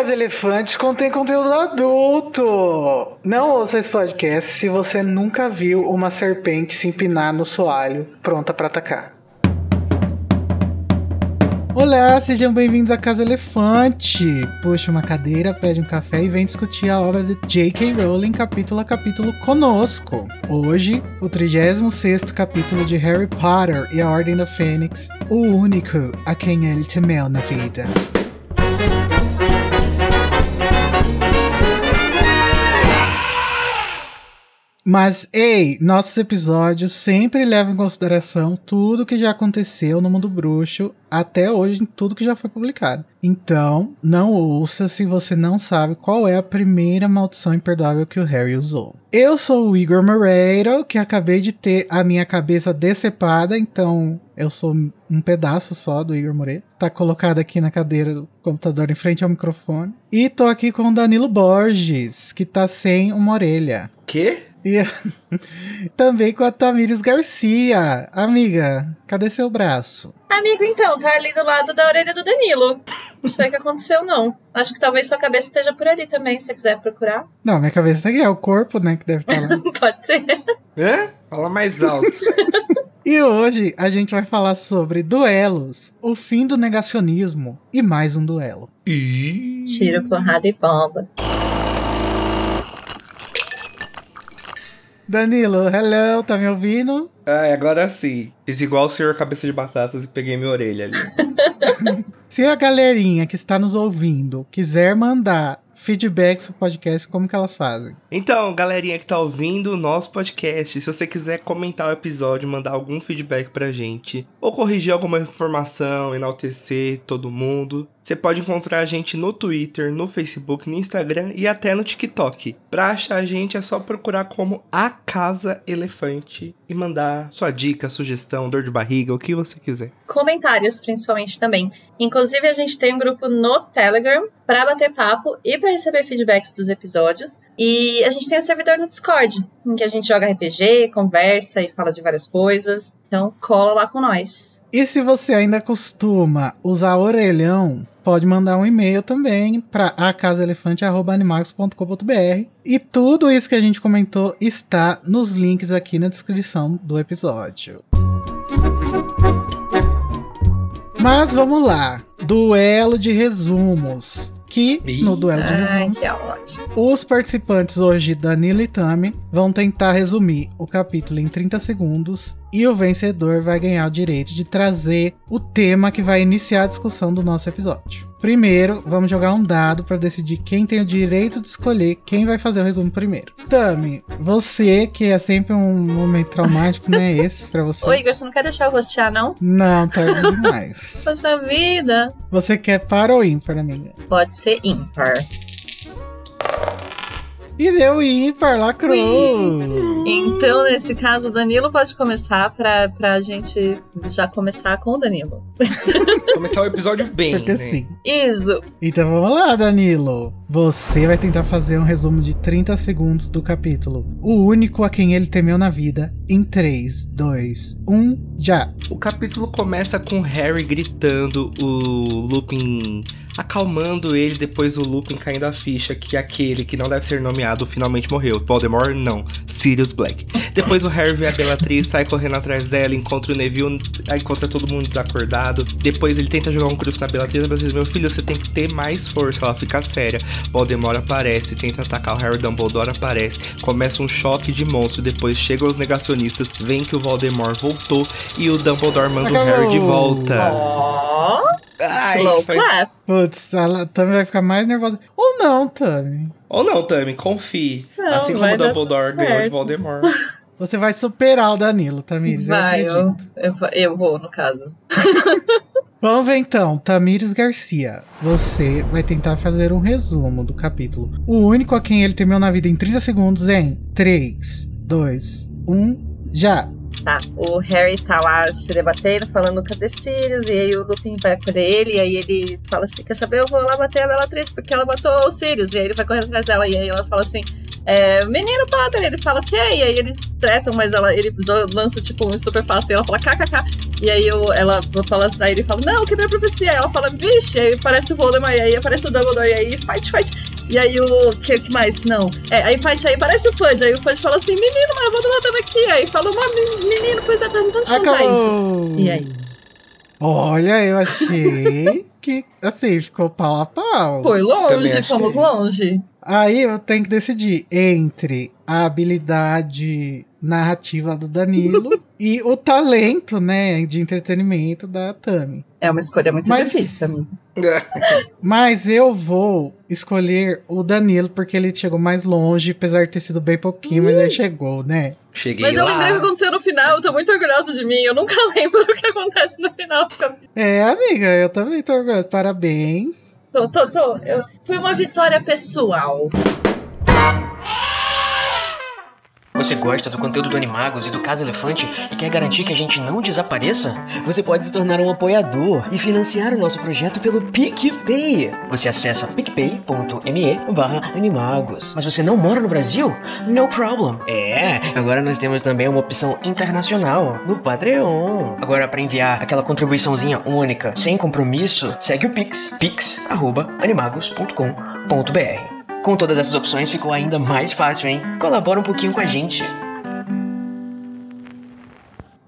Casa Elefantes contém conteúdo adulto. Não ouça esse podcast se você nunca viu uma serpente se empinar no soalho pronta para atacar. Olá, sejam bem-vindos à Casa Elefante. Puxa uma cadeira, pede um café e vem discutir a obra de J.K. Rowling capítulo a capítulo conosco. Hoje, o 36º capítulo de Harry Potter e a Ordem da Fênix, o único a quem ele temeu na vida. Mas, ei, nossos episódios sempre levam em consideração tudo que já aconteceu no mundo bruxo até hoje, tudo que já foi publicado. Então, não ouça se você não sabe qual é a primeira maldição imperdoável que o Harry usou. Eu sou o Igor Moreira, que acabei de ter a minha cabeça decepada, então eu sou um pedaço só do Igor Moreira. Tá colocado aqui na cadeira do computador em frente ao microfone. E tô aqui com o Danilo Borges, que tá sem uma orelha. Quê? E também com a Tamires Garcia. Amiga, cadê seu braço? Amigo, então, tá ali do lado da orelha do Danilo. Não sei o que aconteceu, não. Acho que talvez sua cabeça esteja por ali também, se você quiser procurar. Não, minha cabeça tá aqui, é o corpo, né, que deve estar lá. Pode ser. Hã? Fala mais alto. e hoje a gente vai falar sobre duelos, o fim do negacionismo e mais um duelo. Tiro, porrada e bomba. Danilo, hello, tá me ouvindo? Ah, agora sim. Fiz igual o senhor cabeça de batatas e peguei minha orelha ali. Se a galerinha que está nos ouvindo quiser mandar feedbacks pro podcast, como que elas fazem? Então, galerinha que tá ouvindo o nosso podcast, se você quiser comentar o episódio, mandar algum feedback pra gente, ou corrigir alguma informação, enaltecer todo mundo, você pode encontrar a gente no Twitter, no Facebook, no Instagram e até no TikTok. Pra achar a gente é só procurar como A Casa Elefante e mandar sua dica, sugestão, dor de barriga, o que você quiser. Comentários, principalmente também. Inclusive, a gente tem um grupo no Telegram para bater papo e para receber feedbacks dos episódios. E a gente tem o um servidor no Discord, em que a gente joga RPG, conversa e fala de várias coisas. Então, cola lá com nós. E se você ainda costuma usar orelhão, pode mandar um e-mail também para acasaelefante.animagos.com.br. E tudo isso que a gente comentou está nos links aqui na descrição do episódio. Mas vamos lá. Duelo de resumos que no duelo de resumos, os participantes hoje, Danilo e Tami, vão tentar resumir o capítulo em 30 segundos e o vencedor vai ganhar o direito de trazer o tema que vai iniciar a discussão do nosso episódio. Primeiro, vamos jogar um dado para decidir quem tem o direito de escolher quem vai fazer o resumo primeiro. Tami, você que é sempre um momento traumático, né? Esse para você. Oi, Igor, você não quer deixar eu rostear, não? Não, tá demais. Poxa vida. Você quer par ou ímpar, amiga? Pode ser ímpar. E deu ímpar, lacrou. Então, nesse caso, o Danilo pode começar pra, pra gente já começar com o Danilo. Começar o episódio bem. Porque né? sim. Isso. Então vamos lá, Danilo. Você vai tentar fazer um resumo de 30 segundos do capítulo. O único a quem ele temeu na vida. Em 3, 2, 1, já. O capítulo começa com Harry gritando, o Lupin acalmando ele, depois o Lupin caindo a ficha que aquele que não deve ser nomeado finalmente morreu. Voldemort não, Sirius Black. Depois o Harry vê a Bellatrix, sai correndo atrás dela, encontra o Neville, encontra todo mundo desacordado. Depois ele tenta jogar um crucio na Bellatrix, mas diz, meu filho, você tem que ter mais força, ela fica séria. Voldemort aparece, tenta atacar o Harry, Dumbledore aparece, começa um choque de monstro, depois chegam os negacionistas, vem que o Voldemort voltou e o Dumbledore manda o Harry de volta. Ó. Ai, Slow foi- clap. Putz, ela também vai ficar mais nervosa. Ou não, Tami. Ou não, Tami, confie. Não, assim como o Dumbledore ganhou de. Voldemort. Você vai superar o Danilo, Tamires. Vai, eu eu, eu, vou- eu vou, no caso. Vamos ver então, Tamires Garcia. Você vai tentar fazer um resumo do capítulo. O único a quem ele temeu na vida em 30 segundos em 3, 2, 1, já. Tá, o Harry tá lá se debatendo, falando cadê Sirius, e aí o Lupin vai por ele, e aí ele fala assim, quer saber, eu vou lá bater a Bellatrix, porque ela matou o Sirius, e aí ele vai correndo atrás dela, e aí ela fala assim, é, menino Potter, ele fala que é, e aí eles tretam, mas ela, ele lança tipo um estupefácil e ela fala kkk. E aí eu, ela fala, aí ele fala, não, que é profecia. Aí ela fala, vixe, aí aparece o Voldemort, e aí aparece o Dumbledore, e aí fight, fight. E aí o. que, que mais? Não. É, aí fight aí parece o Fudge. Aí o Fudge fala assim: menino, mas o Voldemort tava aqui. Aí fala, menino, pois é, tá tentando te contar isso. E aí? Olha, eu achei que, assim, ficou pau a pau. Foi longe, fomos longe. Aí eu tenho que decidir entre a habilidade narrativa do Danilo e o talento, né, de entretenimento da Tami. É uma escolha muito mas, difícil, amigo. mas eu vou escolher o Danilo porque ele chegou mais longe, apesar de ter sido bem pouquinho, mas ele chegou, né? Cheguei Mas lá. eu lembrei o que aconteceu no final, eu tô muito orgulhosa de mim. Eu nunca lembro o que acontece no final. É, amiga, eu também tô orgulhosa. Parabéns. Tô, tô, tô. Eu... Foi uma vitória pessoal. Você gosta do conteúdo do Animagos e do Casa Elefante e quer garantir que a gente não desapareça? Você pode se tornar um apoiador e financiar o nosso projeto pelo PicPay. Você acessa picpay.me Animagos. Mas você não mora no Brasil? No problem. É, agora nós temos também uma opção internacional no Patreon. Agora, para enviar aquela contribuiçãozinha única, sem compromisso, segue o Pix, pix.animagos.com.br. Com todas essas opções ficou ainda mais fácil, hein? Colabora um pouquinho com a gente.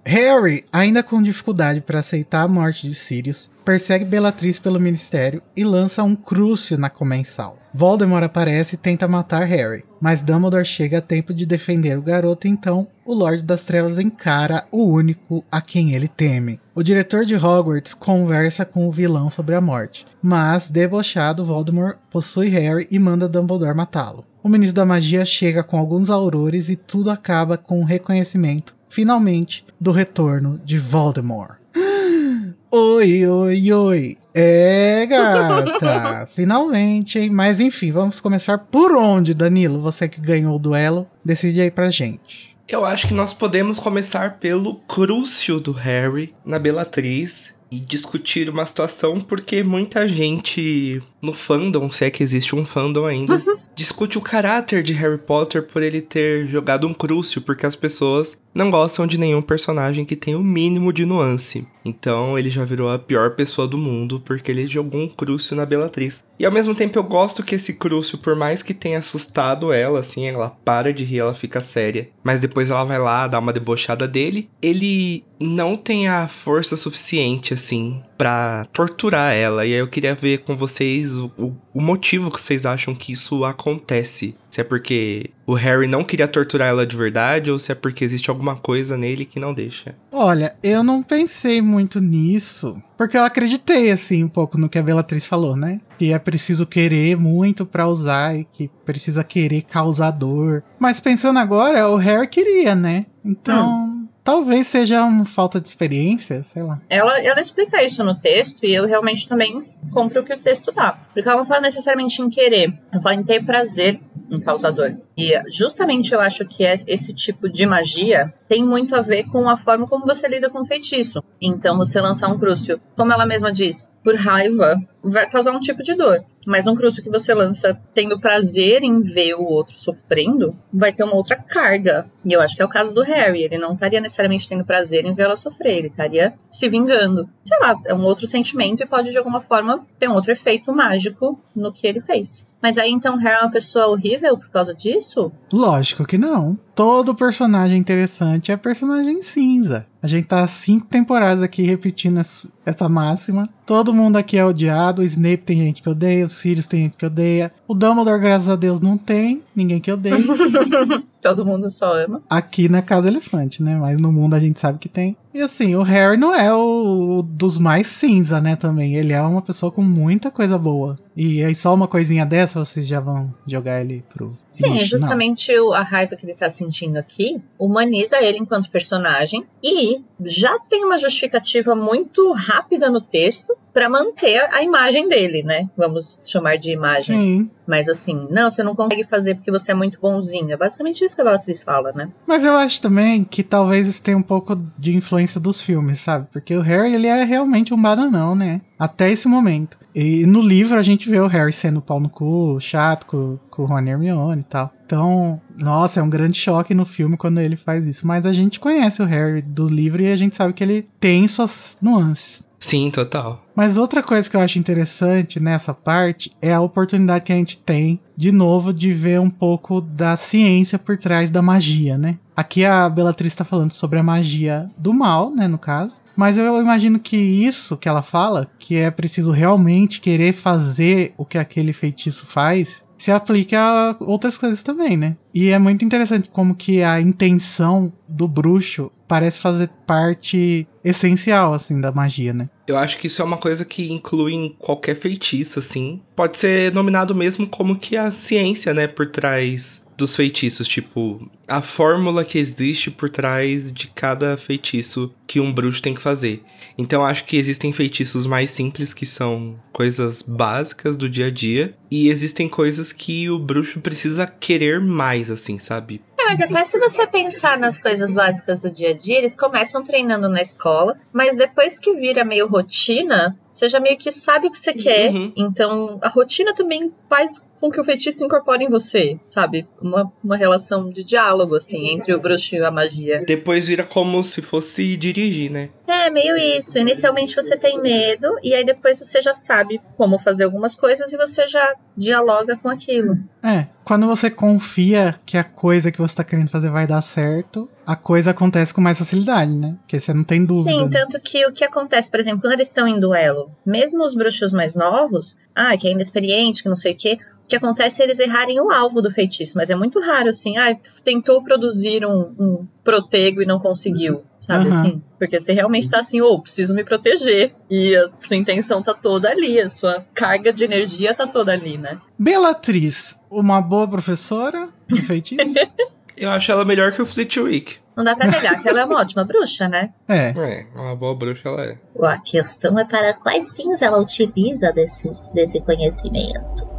Harry, ainda com dificuldade para aceitar a morte de Sirius, persegue Bellatrix pelo ministério e lança um crucio na comensal. Voldemort aparece e tenta matar Harry, mas Dumbledore chega a tempo de defender o garoto, então o Lorde das Trevas encara o único a quem ele teme. O diretor de Hogwarts conversa com o vilão sobre a morte, mas, debochado, Voldemort possui Harry e manda Dumbledore matá-lo. O ministro da magia chega com alguns aurores e tudo acaba com o reconhecimento, finalmente, do retorno de Voldemort. Oi, oi, oi. É, gata. Finalmente, hein? Mas enfim, vamos começar por onde, Danilo? Você que ganhou o duelo, decide aí pra gente. Eu acho que nós podemos começar pelo crucio do Harry na Bellatriz e discutir uma situação porque muita gente no fandom, se é que existe um fandom ainda, uhum. discute o caráter de Harry Potter por ele ter jogado um crucio, porque as pessoas não gostam de nenhum personagem que tenha o mínimo de nuance. Então ele já virou a pior pessoa do mundo porque ele jogou um crucio na Bellatrix. E ao mesmo tempo eu gosto que esse crucio, por mais que tenha assustado ela, assim, ela para de rir, ela fica séria. Mas depois ela vai lá dar uma debochada dele. Ele não tem a força suficiente, assim, para torturar ela. E aí eu queria ver com vocês o, o, o, motivo que vocês acham que isso acontece. Se é porque o Harry não queria torturar ela de verdade ou se é porque existe alguma coisa nele que não deixa. Olha, eu não pensei muito nisso, porque eu acreditei assim um pouco no que a Bellatrix falou, né? Que é preciso querer muito para usar e que precisa querer causar dor. Mas pensando agora, o Harry queria, né? Então, hum. Talvez seja uma falta de experiência, sei lá. Ela, ela explica isso no texto e eu realmente também compro o que o texto dá. Porque ela não fala necessariamente em querer, ela fala em ter prazer em causador. E justamente eu acho que é esse tipo de magia tem muito a ver com a forma como você lida com o feitiço. Então, você lançar um crucio, como ela mesma diz, por raiva, vai causar um tipo de dor. Mas um crucio que você lança tendo prazer em ver o outro sofrendo, vai ter uma outra carga. E eu acho que é o caso do Harry. Ele não estaria necessariamente tendo prazer em ver ela sofrer, ele estaria se vingando. Sei lá, é um outro sentimento e pode de alguma forma ter um outro efeito mágico no que ele fez. Mas aí então Harry é uma pessoa horrível por causa disso? Lógico que não. Todo personagem interessante é personagem cinza. A gente tá cinco temporadas aqui repetindo essa máxima. Todo mundo aqui é odiado. O Snape tem gente que odeia, o Sirius tem gente que odeia. O Dumbledore, graças a Deus, não tem ninguém que odeia. Todo mundo só ama. Aqui na Casa Elefante, né? Mas no mundo a gente sabe que tem. E assim, o Harry não é o, o dos mais cinza, né? Também. Ele é uma pessoa com muita coisa boa. E aí só uma coisinha dessa, vocês já vão jogar ele pro. Sim, lixo, justamente a raiva que ele tá sentindo aqui humaniza ele enquanto personagem. E já tem uma justificativa muito rápida no texto para manter a imagem dele, né? Vamos chamar de imagem. Sim. Mas assim, não, você não consegue fazer porque você é muito bonzinho. É basicamente isso que a Bellatrix fala, né? Mas eu acho também que talvez isso tenha um pouco de influência dos filmes, sabe? Porque o Harry, ele é realmente um bananão, né? Até esse momento. E no livro a gente vê o Harry sendo pau no cu, chato com, com o Ron e Hermione e tal. Então, nossa, é um grande choque no filme quando ele faz isso. Mas a gente conhece o Harry do livro e a gente sabe que ele tem suas nuances. Sim, total. Mas outra coisa que eu acho interessante nessa parte é a oportunidade que a gente tem, de novo, de ver um pouco da ciência por trás da magia, né? Aqui a Bellatrix está falando sobre a magia do mal, né, no caso. Mas eu imagino que isso que ela fala, que é preciso realmente querer fazer o que aquele feitiço faz, se aplica a outras coisas também, né? E é muito interessante como que a intenção do bruxo parece fazer parte essencial, assim, da magia, né? Eu acho que isso é uma coisa que inclui em qualquer feitiço, assim. Pode ser nominado mesmo como que a ciência, né, por trás dos feitiços, tipo, a fórmula que existe por trás de cada feitiço que um bruxo tem que fazer. Então acho que existem feitiços mais simples que são coisas básicas do dia a dia e existem coisas que o bruxo precisa querer mais assim, sabe? É, mas até se você pensar nas coisas básicas do dia a dia, eles começam treinando na escola, mas depois que vira meio rotina, você já meio que sabe o que você quer. Uhum. Então, a rotina também faz com que o feitiço incorpore em você, sabe? Uma, uma relação de diálogo, assim, entre o bruxo e a magia. Depois vira como se fosse dirigir, né? É, meio isso. Inicialmente você tem medo, e aí depois você já sabe como fazer algumas coisas e você já dialoga com aquilo. É, quando você confia que a coisa que você tá querendo fazer vai dar certo, a coisa acontece com mais facilidade, né? Porque você não tem dúvida. Sim, né? tanto que o que acontece, por exemplo, quando eles estão em duelo, mesmo os bruxos mais novos, ah, que é inexperiente, que não sei o quê, o que acontece é eles errarem o alvo do feitiço, mas é muito raro, assim, ah, tentou produzir um, um protego e não conseguiu, sabe Aham. assim? Porque você realmente tá assim, ô, preciso me proteger, e a sua intenção tá toda ali, a sua carga de energia tá toda ali, né? Bellatrix, uma boa professora de feitiço? Eu acho ela melhor que o Flitwick. Não dá pra negar que ela é uma ótima bruxa, né? é. É, uma boa bruxa ela é. A questão é para quais fins ela utiliza desses, desse conhecimento.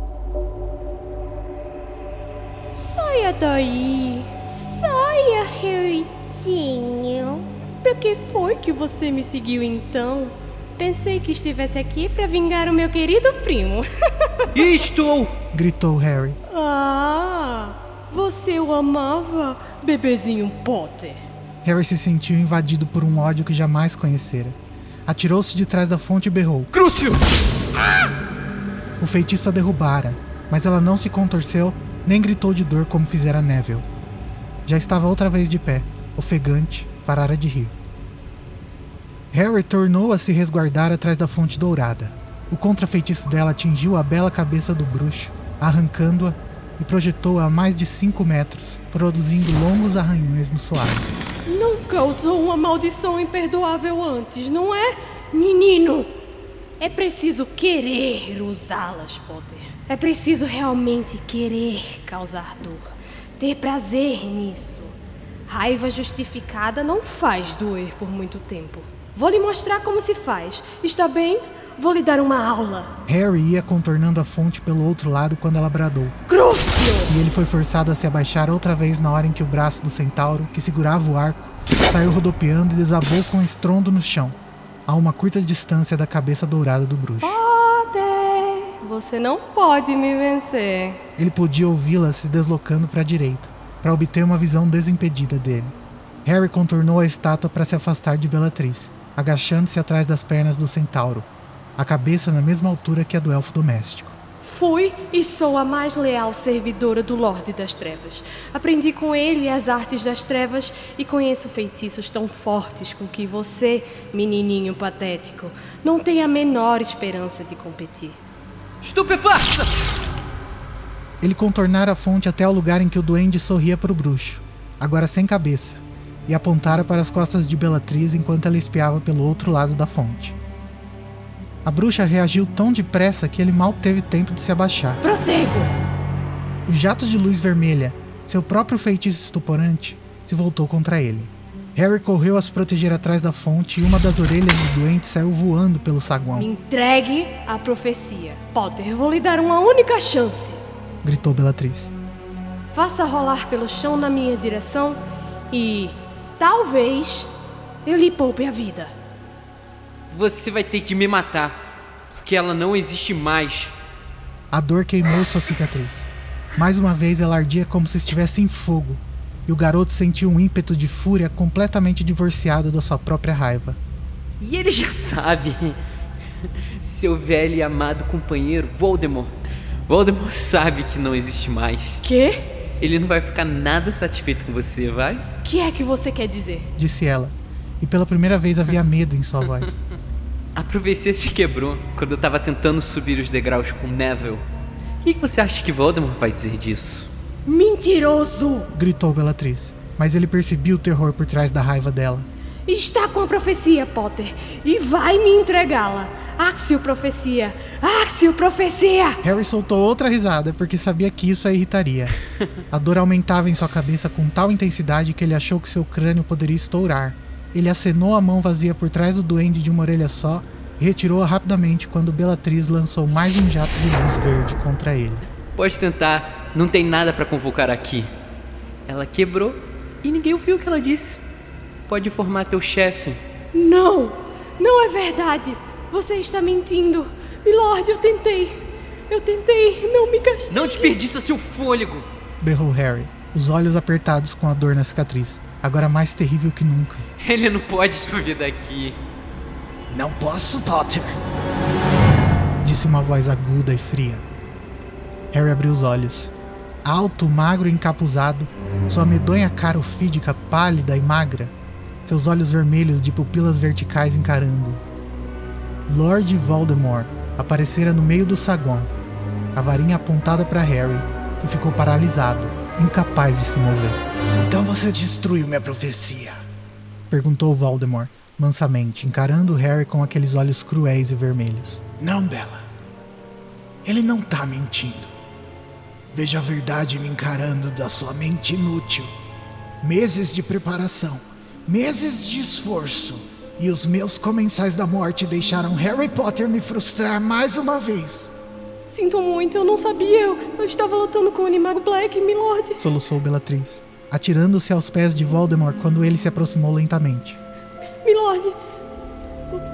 Saia daí! Saia, Harryzinho! Pra que foi que você me seguiu então? Pensei que estivesse aqui pra vingar o meu querido primo. Isto! Gritou Harry. Ah! Você o amava, bebezinho Potter? Harry se sentiu invadido por um ódio que jamais conhecera. Atirou-se de trás da fonte e berrou. Crucio! O feitiço a derrubara, mas ela não se contorceu nem gritou de dor como fizera Neville. Já estava outra vez de pé, ofegante, parara de rir. Harry tornou a se resguardar atrás da fonte dourada. O contrafeitiço dela atingiu a bela cabeça do bruxo, arrancando-a e projetou-a a mais de 5 metros, produzindo longos arranhões no suave. Não causou uma maldição imperdoável antes, não é, menino? É preciso querer usá-las, Potter. É preciso realmente querer causar dor, ter prazer nisso. Raiva justificada não faz doer por muito tempo. Vou lhe mostrar como se faz. Está bem? Vou lhe dar uma aula. Harry ia contornando a fonte pelo outro lado quando ela bradou, Crucio! e ele foi forçado a se abaixar outra vez na hora em que o braço do centauro, que segurava o arco, saiu rodopiando e desabou com estrondo no chão, a uma curta distância da cabeça dourada do bruxo. Potter, você não pode me vencer. Ele podia ouvi-la se deslocando para a direita, para obter uma visão desimpedida dele. Harry contornou a estátua para se afastar de Bellatrix, agachando-se atrás das pernas do centauro, a cabeça na mesma altura que a do elfo doméstico. Fui e sou a mais leal servidora do Lorde das Trevas. Aprendi com ele as artes das trevas e conheço feitiços tão fortes com que você, menininho patético, não tem a menor esperança de competir. Estupefaça! Ele contornara a fonte até o lugar em que o duende sorria para o bruxo, agora sem cabeça, e apontara para as costas de Bellatrix enquanto ela espiava pelo outro lado da fonte. A bruxa reagiu tão depressa que ele mal teve tempo de se abaixar. Protego! O jato de luz vermelha, seu próprio feitiço estuporante, se voltou contra ele. Harry correu a se proteger atrás da fonte e uma das orelhas do doente saiu voando pelo saguão. Me entregue a profecia. Potter, vou lhe dar uma única chance. Gritou Bellatrix. Faça rolar pelo chão na minha direção e talvez eu lhe poupe a vida. Você vai ter que me matar, porque ela não existe mais. A dor queimou sua cicatriz. Mais uma vez ela ardia como se estivesse em fogo, e o garoto sentiu um ímpeto de fúria completamente divorciado da sua própria raiva. E ele já sabe. Seu velho e amado companheiro, Voldemort. Voldemort sabe que não existe mais. Quê? Ele não vai ficar nada satisfeito com você, vai? O que é que você quer dizer? Disse ela, e pela primeira vez havia medo em sua voz. A profecia se quebrou quando eu tava tentando subir os degraus com Neville. O que, que você acha que Voldemort vai dizer disso? Mentiroso! Gritou Bellatrix, mas ele percebia o terror por trás da raiva dela. Está com a profecia, Potter, e vai me entregá-la. Axio profecia! Axio profecia! Harry soltou outra risada porque sabia que isso a irritaria. A dor aumentava em sua cabeça com tal intensidade que ele achou que seu crânio poderia estourar. Ele acenou a mão vazia por trás do duende de uma orelha só e retirou-a rapidamente quando Bellatrix lançou mais um jato de luz verde contra ele. Pode tentar, não tem nada pra convocar aqui. Ela quebrou e ninguém ouviu o que ela disse. Pode formar teu chefe. Não! Não é verdade! Você está mentindo! Milord, eu tentei! Eu tentei! Não me castigue! Não desperdiça seu fôlego! Berrou Harry, os olhos apertados com a dor na cicatriz, agora mais terrível que nunca. Ele não pode subir daqui. Não posso, Potter! Disse uma voz aguda e fria. Harry abriu os olhos. Alto, magro e encapuzado, sua medonha cara ofídica, pálida e magra, seus olhos vermelhos de pupilas verticais encarando. Lord Voldemort aparecera no meio do saguão, a varinha apontada para Harry, que ficou paralisado, incapaz de se mover. Então você destruiu minha profecia? Perguntou Voldemort, mansamente, encarando Harry com aqueles olhos cruéis e vermelhos. Não, Bella. Ele não tá mentindo. Veja a verdade me encarando da sua mente inútil. Meses de preparação, meses de esforço, e os meus comensais da morte deixaram Harry Potter me frustrar mais uma vez. Sinto muito, eu não sabia. Eu, eu estava lutando com o Animago Black, Milord. Soluçou Bellatrix, atirando-se aos pés de Voldemort quando ele se aproximou lentamente. Milord,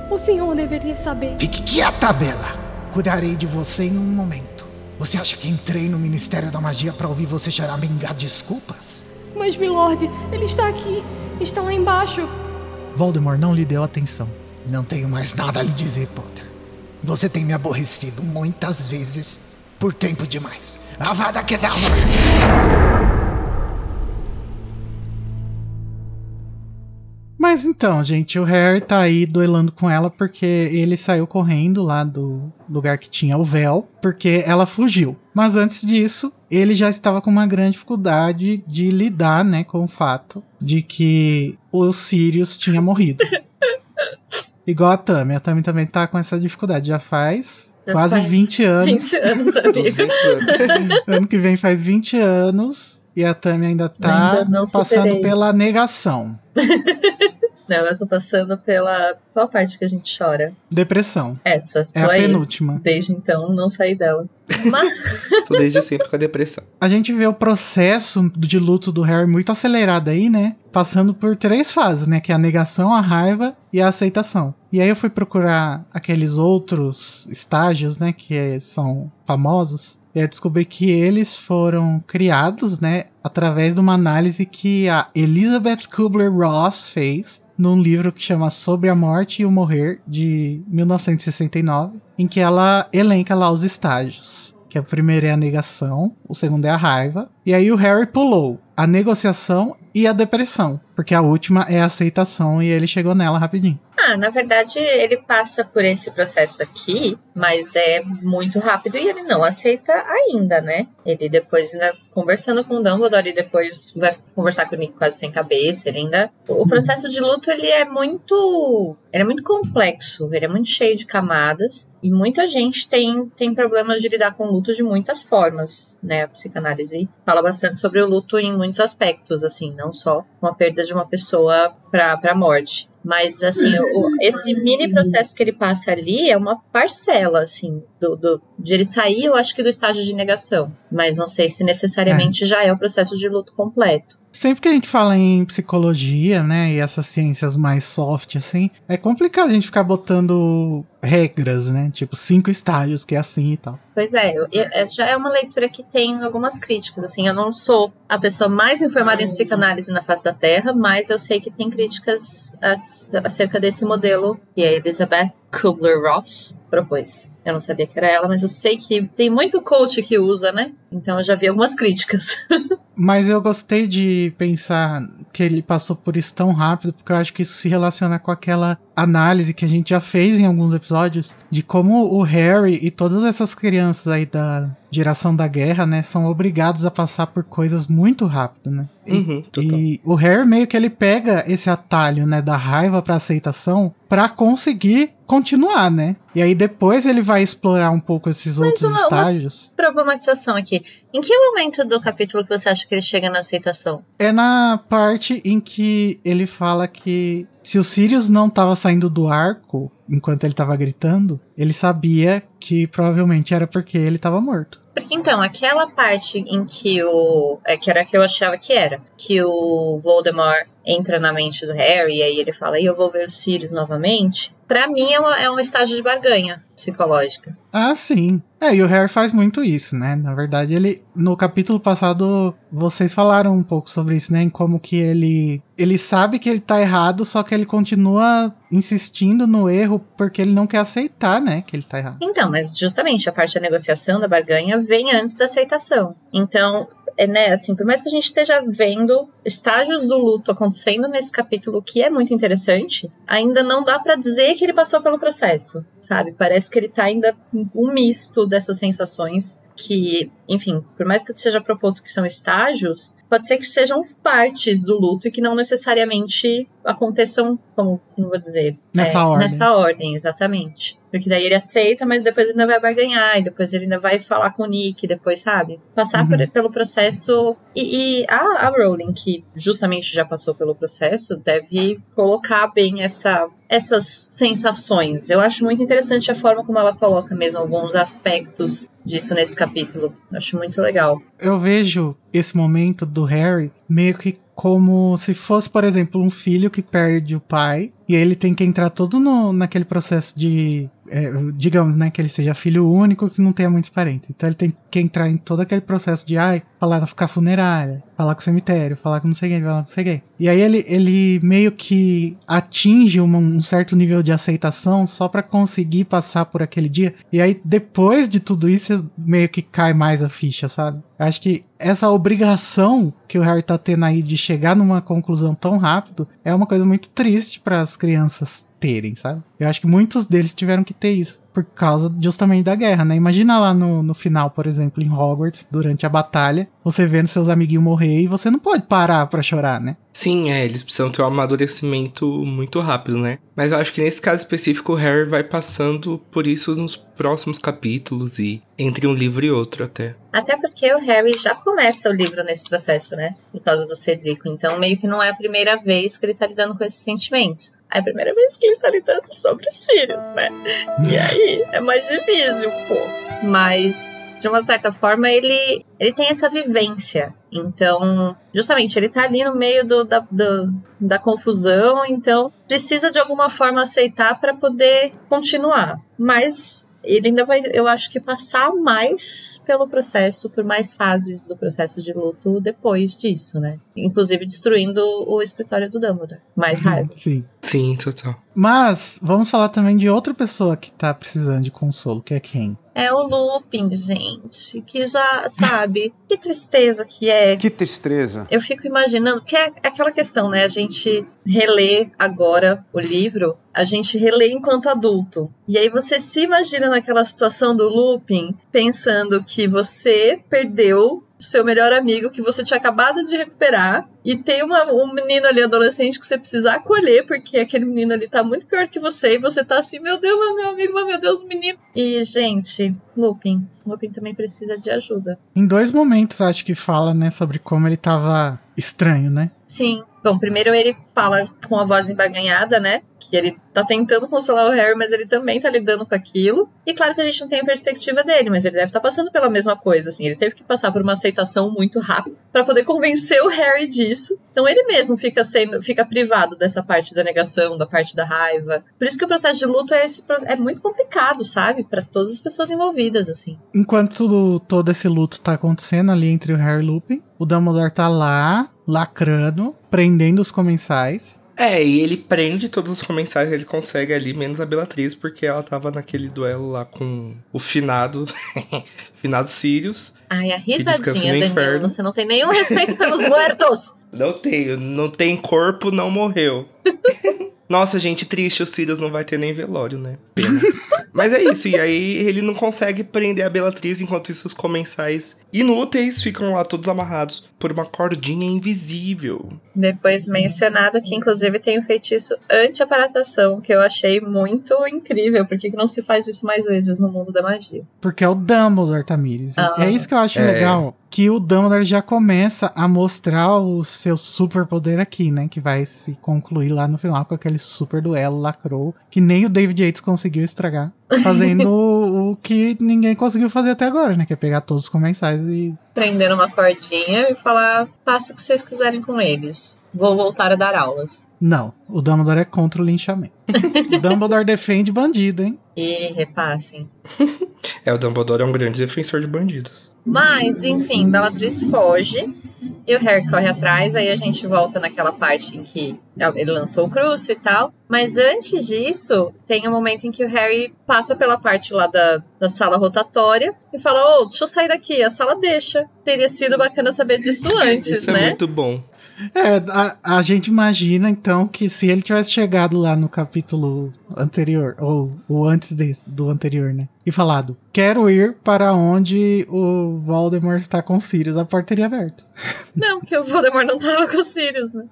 o, o senhor deveria saber. Fique quieta, Bella. Cuidarei de você em um momento. Você acha que entrei no Ministério da Magia para ouvir você choramingar desculpas? Mas, Milord, ele está aqui. Está lá embaixo. Voldemort não lhe deu atenção. Não tenho mais nada a lhe dizer, Potter. Você tem me aborrecido muitas vezes por tempo demais. Avada Kedavra! Mas então, gente, o Harry tá aí duelando com ela porque ele saiu correndo lá do lugar que tinha o véu, porque ela fugiu. Mas antes disso, ele já estava com uma grande dificuldade de lidar, né, com o fato de que o Sirius tinha morrido. Igual a Tammy, a Tammy também tá com essa dificuldade, já faz Já quase faz 20 anos. 20 anos, amigo. 200 anos. ano que vem faz 20 anos e a Tammy ainda tá Ainda não passando superei. pela negação. Não, eu tô passando pela. Qual parte que a gente chora? Depressão. Essa. É tô a aí. penúltima. Desde então, não saí dela. Mas. Tô desde sempre com a depressão. A gente vê o processo de luto do Harry muito acelerado aí, né? Passando por três fases, né? Que é a negação, a raiva e a aceitação. E aí eu fui procurar aqueles outros estágios, né? Que é- são famosos. E aí descobri que eles foram criados, né? Através de uma análise que a Elizabeth Kubler-Ross fez num livro que chama Sobre a Morte e o Morrer, de 1969, em que ela elenca lá os estágios. Que a primeira é a negação, o segundo é a raiva. E aí o Harry pulou a negociação e a depressão. Porque a última é a aceitação e ele chegou nela rapidinho. Ah, na verdade, ele passa por esse processo aqui, Mas é muito rápido e ele não aceita ainda, né? Ele depois ainda conversando com o Dumbledore e depois vai conversar com o Nick quase sem cabeça. Ele ainda. O processo de luto ele é muito. Ele é muito complexo, ele é muito cheio de camadas. E muita gente tem, tem problemas de lidar com luto de muitas formas, né? A psicanálise fala bastante sobre o luto em muitos aspectos, assim, não só com a perda de uma pessoa para a morte. Mas, assim, o, esse mini processo que ele passa ali é uma parcela, assim, do, do, de ele sair, eu acho que do estágio de negação. Mas não sei se necessariamente é. já é o processo de luto completo. Sempre que a gente fala em psicologia, né, e essas ciências mais soft, assim, é complicado a gente ficar botando regras, né? Tipo, cinco estágios, que é assim e tal. Pois é, eu, eu, é, já é uma leitura que tem algumas críticas, assim, eu não sou a pessoa mais informada em psicanálise na face da Terra, mas eu sei que tem críticas acerca desse modelo que a Elizabeth Kubler-Ross propôs. Eu não sabia que era ela, mas eu sei que tem muito coach que usa, né? Então eu já vi algumas críticas. mas eu gostei de pensar que ele passou por isso tão rápido, porque eu acho que isso se relaciona com aquela análise que a gente já fez em alguns episódios de como o Harry e todas essas crianças aí da geração da guerra, né, são obrigados a passar por coisas muito rápido, né? Uhum, e, o Harry meio que ele pega esse atalho, né, da raiva para aceitação para conseguir continuar, né? E aí depois ele vai explorar um pouco esses Mas outros uma, estágios. Uma problematização aqui. Em que momento do capítulo que você acha que ele chega na aceitação? É na parte em que ele fala que se o Sirius não estava saindo do arco enquanto ele estava gritando, ele sabia que provavelmente era porque ele estava morto. Porque então, aquela parte em que o. É, que era que eu achava que era. Que o Voldemort entra na mente do Harry e aí ele fala, e eu vou ver os Sirius novamente. Pra mim é, uma, é um estágio de barganha psicológica. Ah, sim. É, e o Harry faz muito isso, né? Na verdade, ele. No capítulo passado, vocês falaram um pouco sobre isso, né? Em como que ele. Ele sabe que ele tá errado, só que ele continua insistindo no erro porque ele não quer aceitar, né? Que ele tá errado. Então, mas justamente a parte da negociação, da barganha, vem antes da aceitação. Então, é, né, assim, por mais que a gente esteja vendo estágios do luto acontecendo nesse capítulo, que é muito interessante, ainda não dá para dizer que ele passou pelo processo, sabe? Parece que ele tá ainda um misto dessas sensações que, enfim, por mais que seja proposto que são estágios, pode ser que sejam partes do luto e que não necessariamente aconteçam, como, como vou dizer, nessa é, ordem. Nessa ordem, exatamente. Porque daí ele aceita, mas depois ele ainda vai barganhar, e depois ele ainda vai falar com o Nick, depois, sabe? Passar uhum. por, pelo processo. E, e a, a Rowling, que justamente já passou pelo processo, deve colocar bem essa essas sensações. Eu acho muito interessante a forma como ela coloca mesmo alguns aspectos disso nesse capítulo. Acho muito legal. Eu vejo esse momento do Harry meio que como se fosse, por exemplo, um filho que perde o pai e ele tem que entrar todo no, naquele processo de é, digamos, né, que ele seja filho único que não tenha muitos parentes. Então ele tem que entrar em todo aquele processo de, ai, falar a funerária, falar com o cemitério, falar com não sei quem, falar com não sei quem. E aí ele, ele meio que atinge uma, um certo nível de aceitação só para conseguir passar por aquele dia. E aí depois de tudo isso, meio que cai mais a ficha, sabe? Acho que essa obrigação que o Harry tá tendo aí de chegar numa conclusão tão rápido é uma coisa muito triste para as crianças terem, sabe? Eu acho que muitos deles tiveram que ter isso por causa justamente da guerra, né? Imagina lá no, no final, por exemplo, em Hogwarts, durante a batalha, você vendo seus amiguinhos morrer e você não pode parar para chorar, né? Sim, é, eles precisam ter um amadurecimento muito rápido, né? Mas eu acho que nesse caso específico o Harry vai passando por isso nos próximos capítulos e entre um livro e outro até. Até porque o Harry já começa o livro nesse processo, né? Por causa do Cedrico. Então meio que não é a primeira vez que ele tá lidando com esses sentimentos. É a primeira vez que ele tá lidando sobre os Sirius, né? E aí é mais difícil, pô. Mas de uma certa forma, ele, ele tem essa vivência. Então, justamente, ele tá ali no meio do, da, do, da confusão, então precisa de alguma forma aceitar para poder continuar. Mas ele ainda vai, eu acho que passar mais pelo processo, por mais fases do processo de luto depois disso, né? Inclusive destruindo o escritório do Dumbledore. Mais uhum, raiva. Sim. Sim, total. Mas vamos falar também de outra pessoa que tá precisando de consolo, que é quem? É o Lupin, gente, que já sabe. que tristeza que é. Que tristeza. Eu fico imaginando, que é aquela questão, né? A gente relê agora o livro, a gente relê enquanto adulto. E aí você se imagina naquela situação do Lupin, pensando que você perdeu seu melhor amigo que você tinha acabado de recuperar e tem uma, um menino ali adolescente que você precisa acolher porque aquele menino ali tá muito pior que você e você tá assim, meu Deus, meu amigo, meu Deus, menino. E, gente, Lupin, Lupin também precisa de ajuda. Em dois momentos acho que fala, né, sobre como ele tava estranho, né? Sim. Bom, primeiro ele fala com a voz embaganhada, né? Que ele tá tentando consolar o Harry, mas ele também tá lidando com aquilo. E claro que a gente não tem a perspectiva dele, mas ele deve estar tá passando pela mesma coisa, assim. Ele teve que passar por uma aceitação muito rápida para poder convencer o Harry disso. Então ele mesmo fica sendo, fica privado dessa parte da negação, da parte da raiva. Por isso que o processo de luto é, esse, é muito complicado, sabe? Para todas as pessoas envolvidas, assim. Enquanto todo esse luto tá acontecendo ali entre o Harry e o Lupin, o Dumbledore tá lá, lacrando, prendendo os comensais. É, e ele prende todos os comensais, ele consegue ali, menos a Bellatrix, porque ela tava naquele duelo lá com o finado, finado Sirius. Ai, a risadinha, Danilo, inferno. você não tem nenhum respeito pelos mortos! Não tenho, não tem corpo, não morreu. Nossa, gente, triste, o Sirius não vai ter nem velório, né? Pena. Mas é isso, e aí ele não consegue prender a Bellatrix, enquanto isso os comensais inúteis ficam lá todos amarrados por uma cordinha invisível. Depois mencionado que inclusive tem o feitiço anti-aparatação, que eu achei muito incrível. Por que que não se faz isso mais vezes no mundo da magia? Porque é o Dumbledore, Tamires. Ah. é isso que eu acho É. legal. Que o Dumbledore já começa a mostrar o seu superpoder aqui, né? Que vai se concluir lá no final com aquele super duelo lacrou. Que nem o David Yates conseguiu estragar. Fazendo o, que ninguém conseguiu fazer até agora, né? Que é pegar todos os comensais e. Prender uma cordinha e falar: faça o que vocês quiserem com eles. Vou voltar a dar aulas. Não, o Dumbledore é contra o linchamento. o Dumbledore defende bandido, hein? E repassem. É, o Dumbledore é um grande defensor de bandidos. Mas, enfim, Bellatrix foge e o Harry corre atrás. Aí a gente volta naquela parte em que ele lançou o crucio e tal. Mas antes disso, tem um momento em que o Harry passa pela parte lá da, da sala rotatória e fala: Ô, deixa eu sair daqui. A sala deixa. Teria sido bacana saber disso antes, Isso né? é muito bom. É, a, a gente imagina então que se ele tivesse chegado lá no capítulo anterior, ou o antes desse, do anterior, né? E falado, quero ir para onde o Voldemort está com Sirius, a porta teria aberto. Não, porque o Voldemort não tava com o Sirius, né?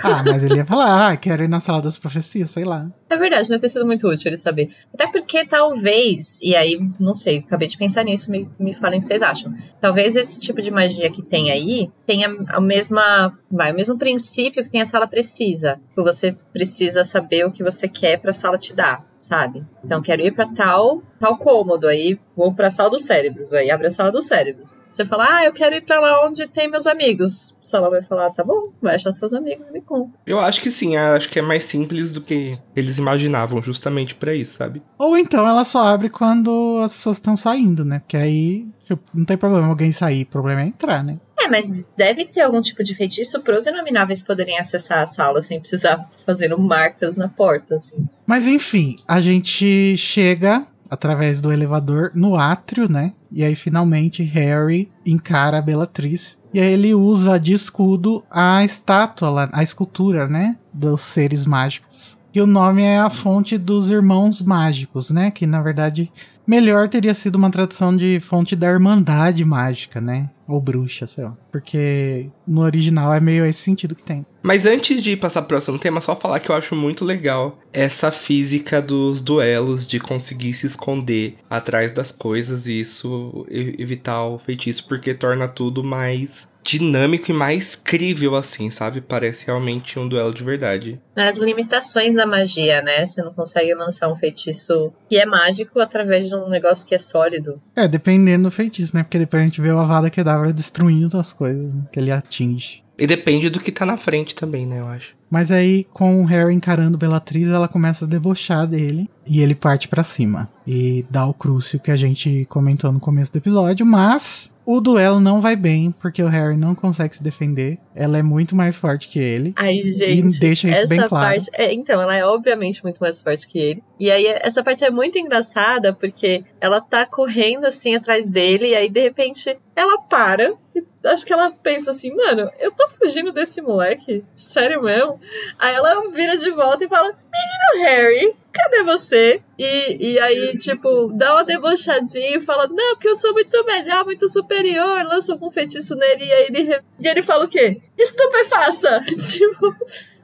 Ah, mas ele ia falar, ah, quero ir na sala das profecias, sei lá. É verdade, não ter sido muito útil ele saber. Até porque talvez, e aí, não sei, acabei de pensar nisso, me, me falem o que vocês acham. Talvez esse tipo de magia que tem aí tenha a mesma, vai, o mesmo princípio que tem a sala precisa. Que você precisa saber o que você quer pra sala te dar, sabe? Então, quero ir pra tal, tal cômodo, aí vou pra sala dos cérebros, aí abre a sala dos cérebros. Você fala, ah, eu quero ir pra lá onde tem meus amigos. A sala vai falar, tá bom, vai achar seus amigos e me conta. Eu acho que sim, acho que é mais simples do que eles imaginavam, justamente pra isso, sabe? Ou então ela só abre quando as pessoas estão saindo, né? Porque aí tipo, não tem problema alguém sair, o problema é entrar, né? É, mas deve ter algum tipo de feitiço pros inomináveis poderem acessar a sala sem precisar fazendo marcas na porta, assim. Mas enfim, a gente chega através do elevador no átrio, né? E aí finalmente Harry encara a Bellatrix. E aí ele usa de escudo a estátua, lá, a escultura, né? Dos seres mágicos. E o nome é a fonte dos irmãos mágicos, né? Que na verdade melhor teria sido uma tradução de fonte da Irmandade Mágica, né? Ou bruxa, sei lá. Porque no original é meio esse sentido que tem. Mas antes de passar pro próximo tema, só falar que eu acho muito legal essa física dos duelos, de conseguir se esconder atrás das coisas e isso evitar o feitiço, porque torna tudo mais dinâmico e mais crível, assim, sabe? Parece realmente um duelo de verdade. As limitações da magia, né? Você não consegue lançar um feitiço que é mágico através de um negócio que é sólido. É, dependendo do feitiço, né? Porque depois a gente vê o Avada Kedavra destruindo as coisas né? que ele atinge. E depende do que tá na frente também, né? Eu acho. Mas aí, com o Harry encarando Bellatrix, ela começa a debochar dele. E ele parte pra cima. E dá o crucio que a gente comentou no começo do episódio. Mas o duelo não vai bem, porque o Harry não consegue se defender. Ela é muito mais forte que ele. Ai, gente. E deixa isso bem claro. parte. é, então, ela é obviamente muito mais forte que ele. E aí, essa parte é muito engraçada, porque ela tá correndo assim atrás dele, e aí de repente ela para. E acho que ela pensa assim, mano, eu tô fugindo desse moleque? Sério mesmo? Aí ela vira de volta e fala: Menino Harry, cadê você? E, e aí, tipo, dá uma debochadinha e fala: Não, porque eu sou muito melhor, muito superior, lança um feitiço nele. E aí ele, e ele fala o quê? Estupefaça! tipo.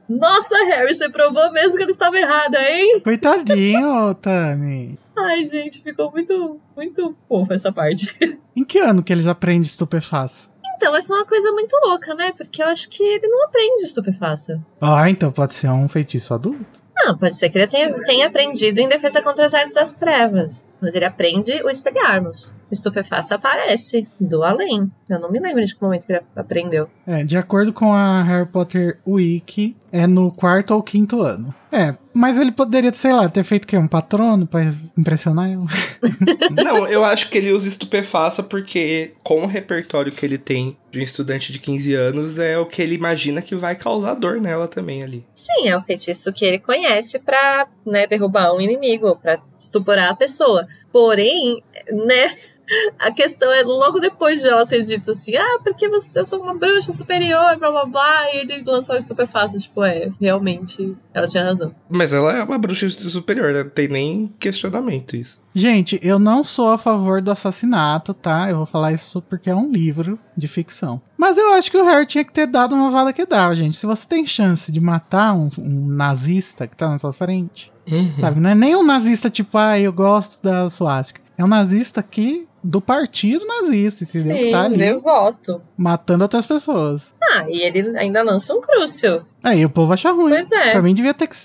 Nossa, Harry, você provou mesmo que ele estava errada, hein? Coitadinho, Tami. Ai, gente, ficou muito, muito fofa essa parte. Em que ano que eles aprendem estupefaça? Então, essa é uma coisa muito louca, né? Porque eu acho que ele não aprende estupefaça. Ah, então pode ser um feitiço adulto. Não, pode ser que ele tenha, tenha aprendido em defesa contra as artes das trevas. Mas ele aprende o espelharmos. O estupefaça aparece do além. Eu não me lembro de que momento que ele aprendeu. É, de acordo com a Harry Potter Wiki, é no quarto ou quinto ano. É, mas ele poderia, sei lá, ter feito o quê? Um patrono pra impressionar ela? Não, eu acho que ele usa estupefaça porque, com o repertório que ele tem de um estudante de 15 anos, é o que ele imagina que vai causar dor nela também ali. Sim, é o feitiço que ele conhece pra né, derrubar um inimigo, pra estuporar a pessoa. Porém, né, a questão é logo depois de ela ter dito assim, ah, porque você eu sou uma bruxa superior, blá blá blá, e ele lançou o estupefato. Tipo, é, realmente, ela tinha razão. Mas ela é uma bruxa superior, né? não tem nem questionamento isso. Gente, eu não sou a favor do assassinato, tá? Eu vou falar isso porque é um livro de ficção. Mas eu acho que o Harry tinha que ter dado uma vada que dava, gente. Se você tem chance de matar um, um nazista que tá na sua frente, sabe? Não é nem um nazista tipo, ah, eu gosto da suástica. É um nazista que do partido nazista, entendeu? que Sim, tá ali devoto. matando outras pessoas. Ah, e ele ainda lança um crúcio. Aí o povo acha ruim. Pois é. Pra mim devia ter que,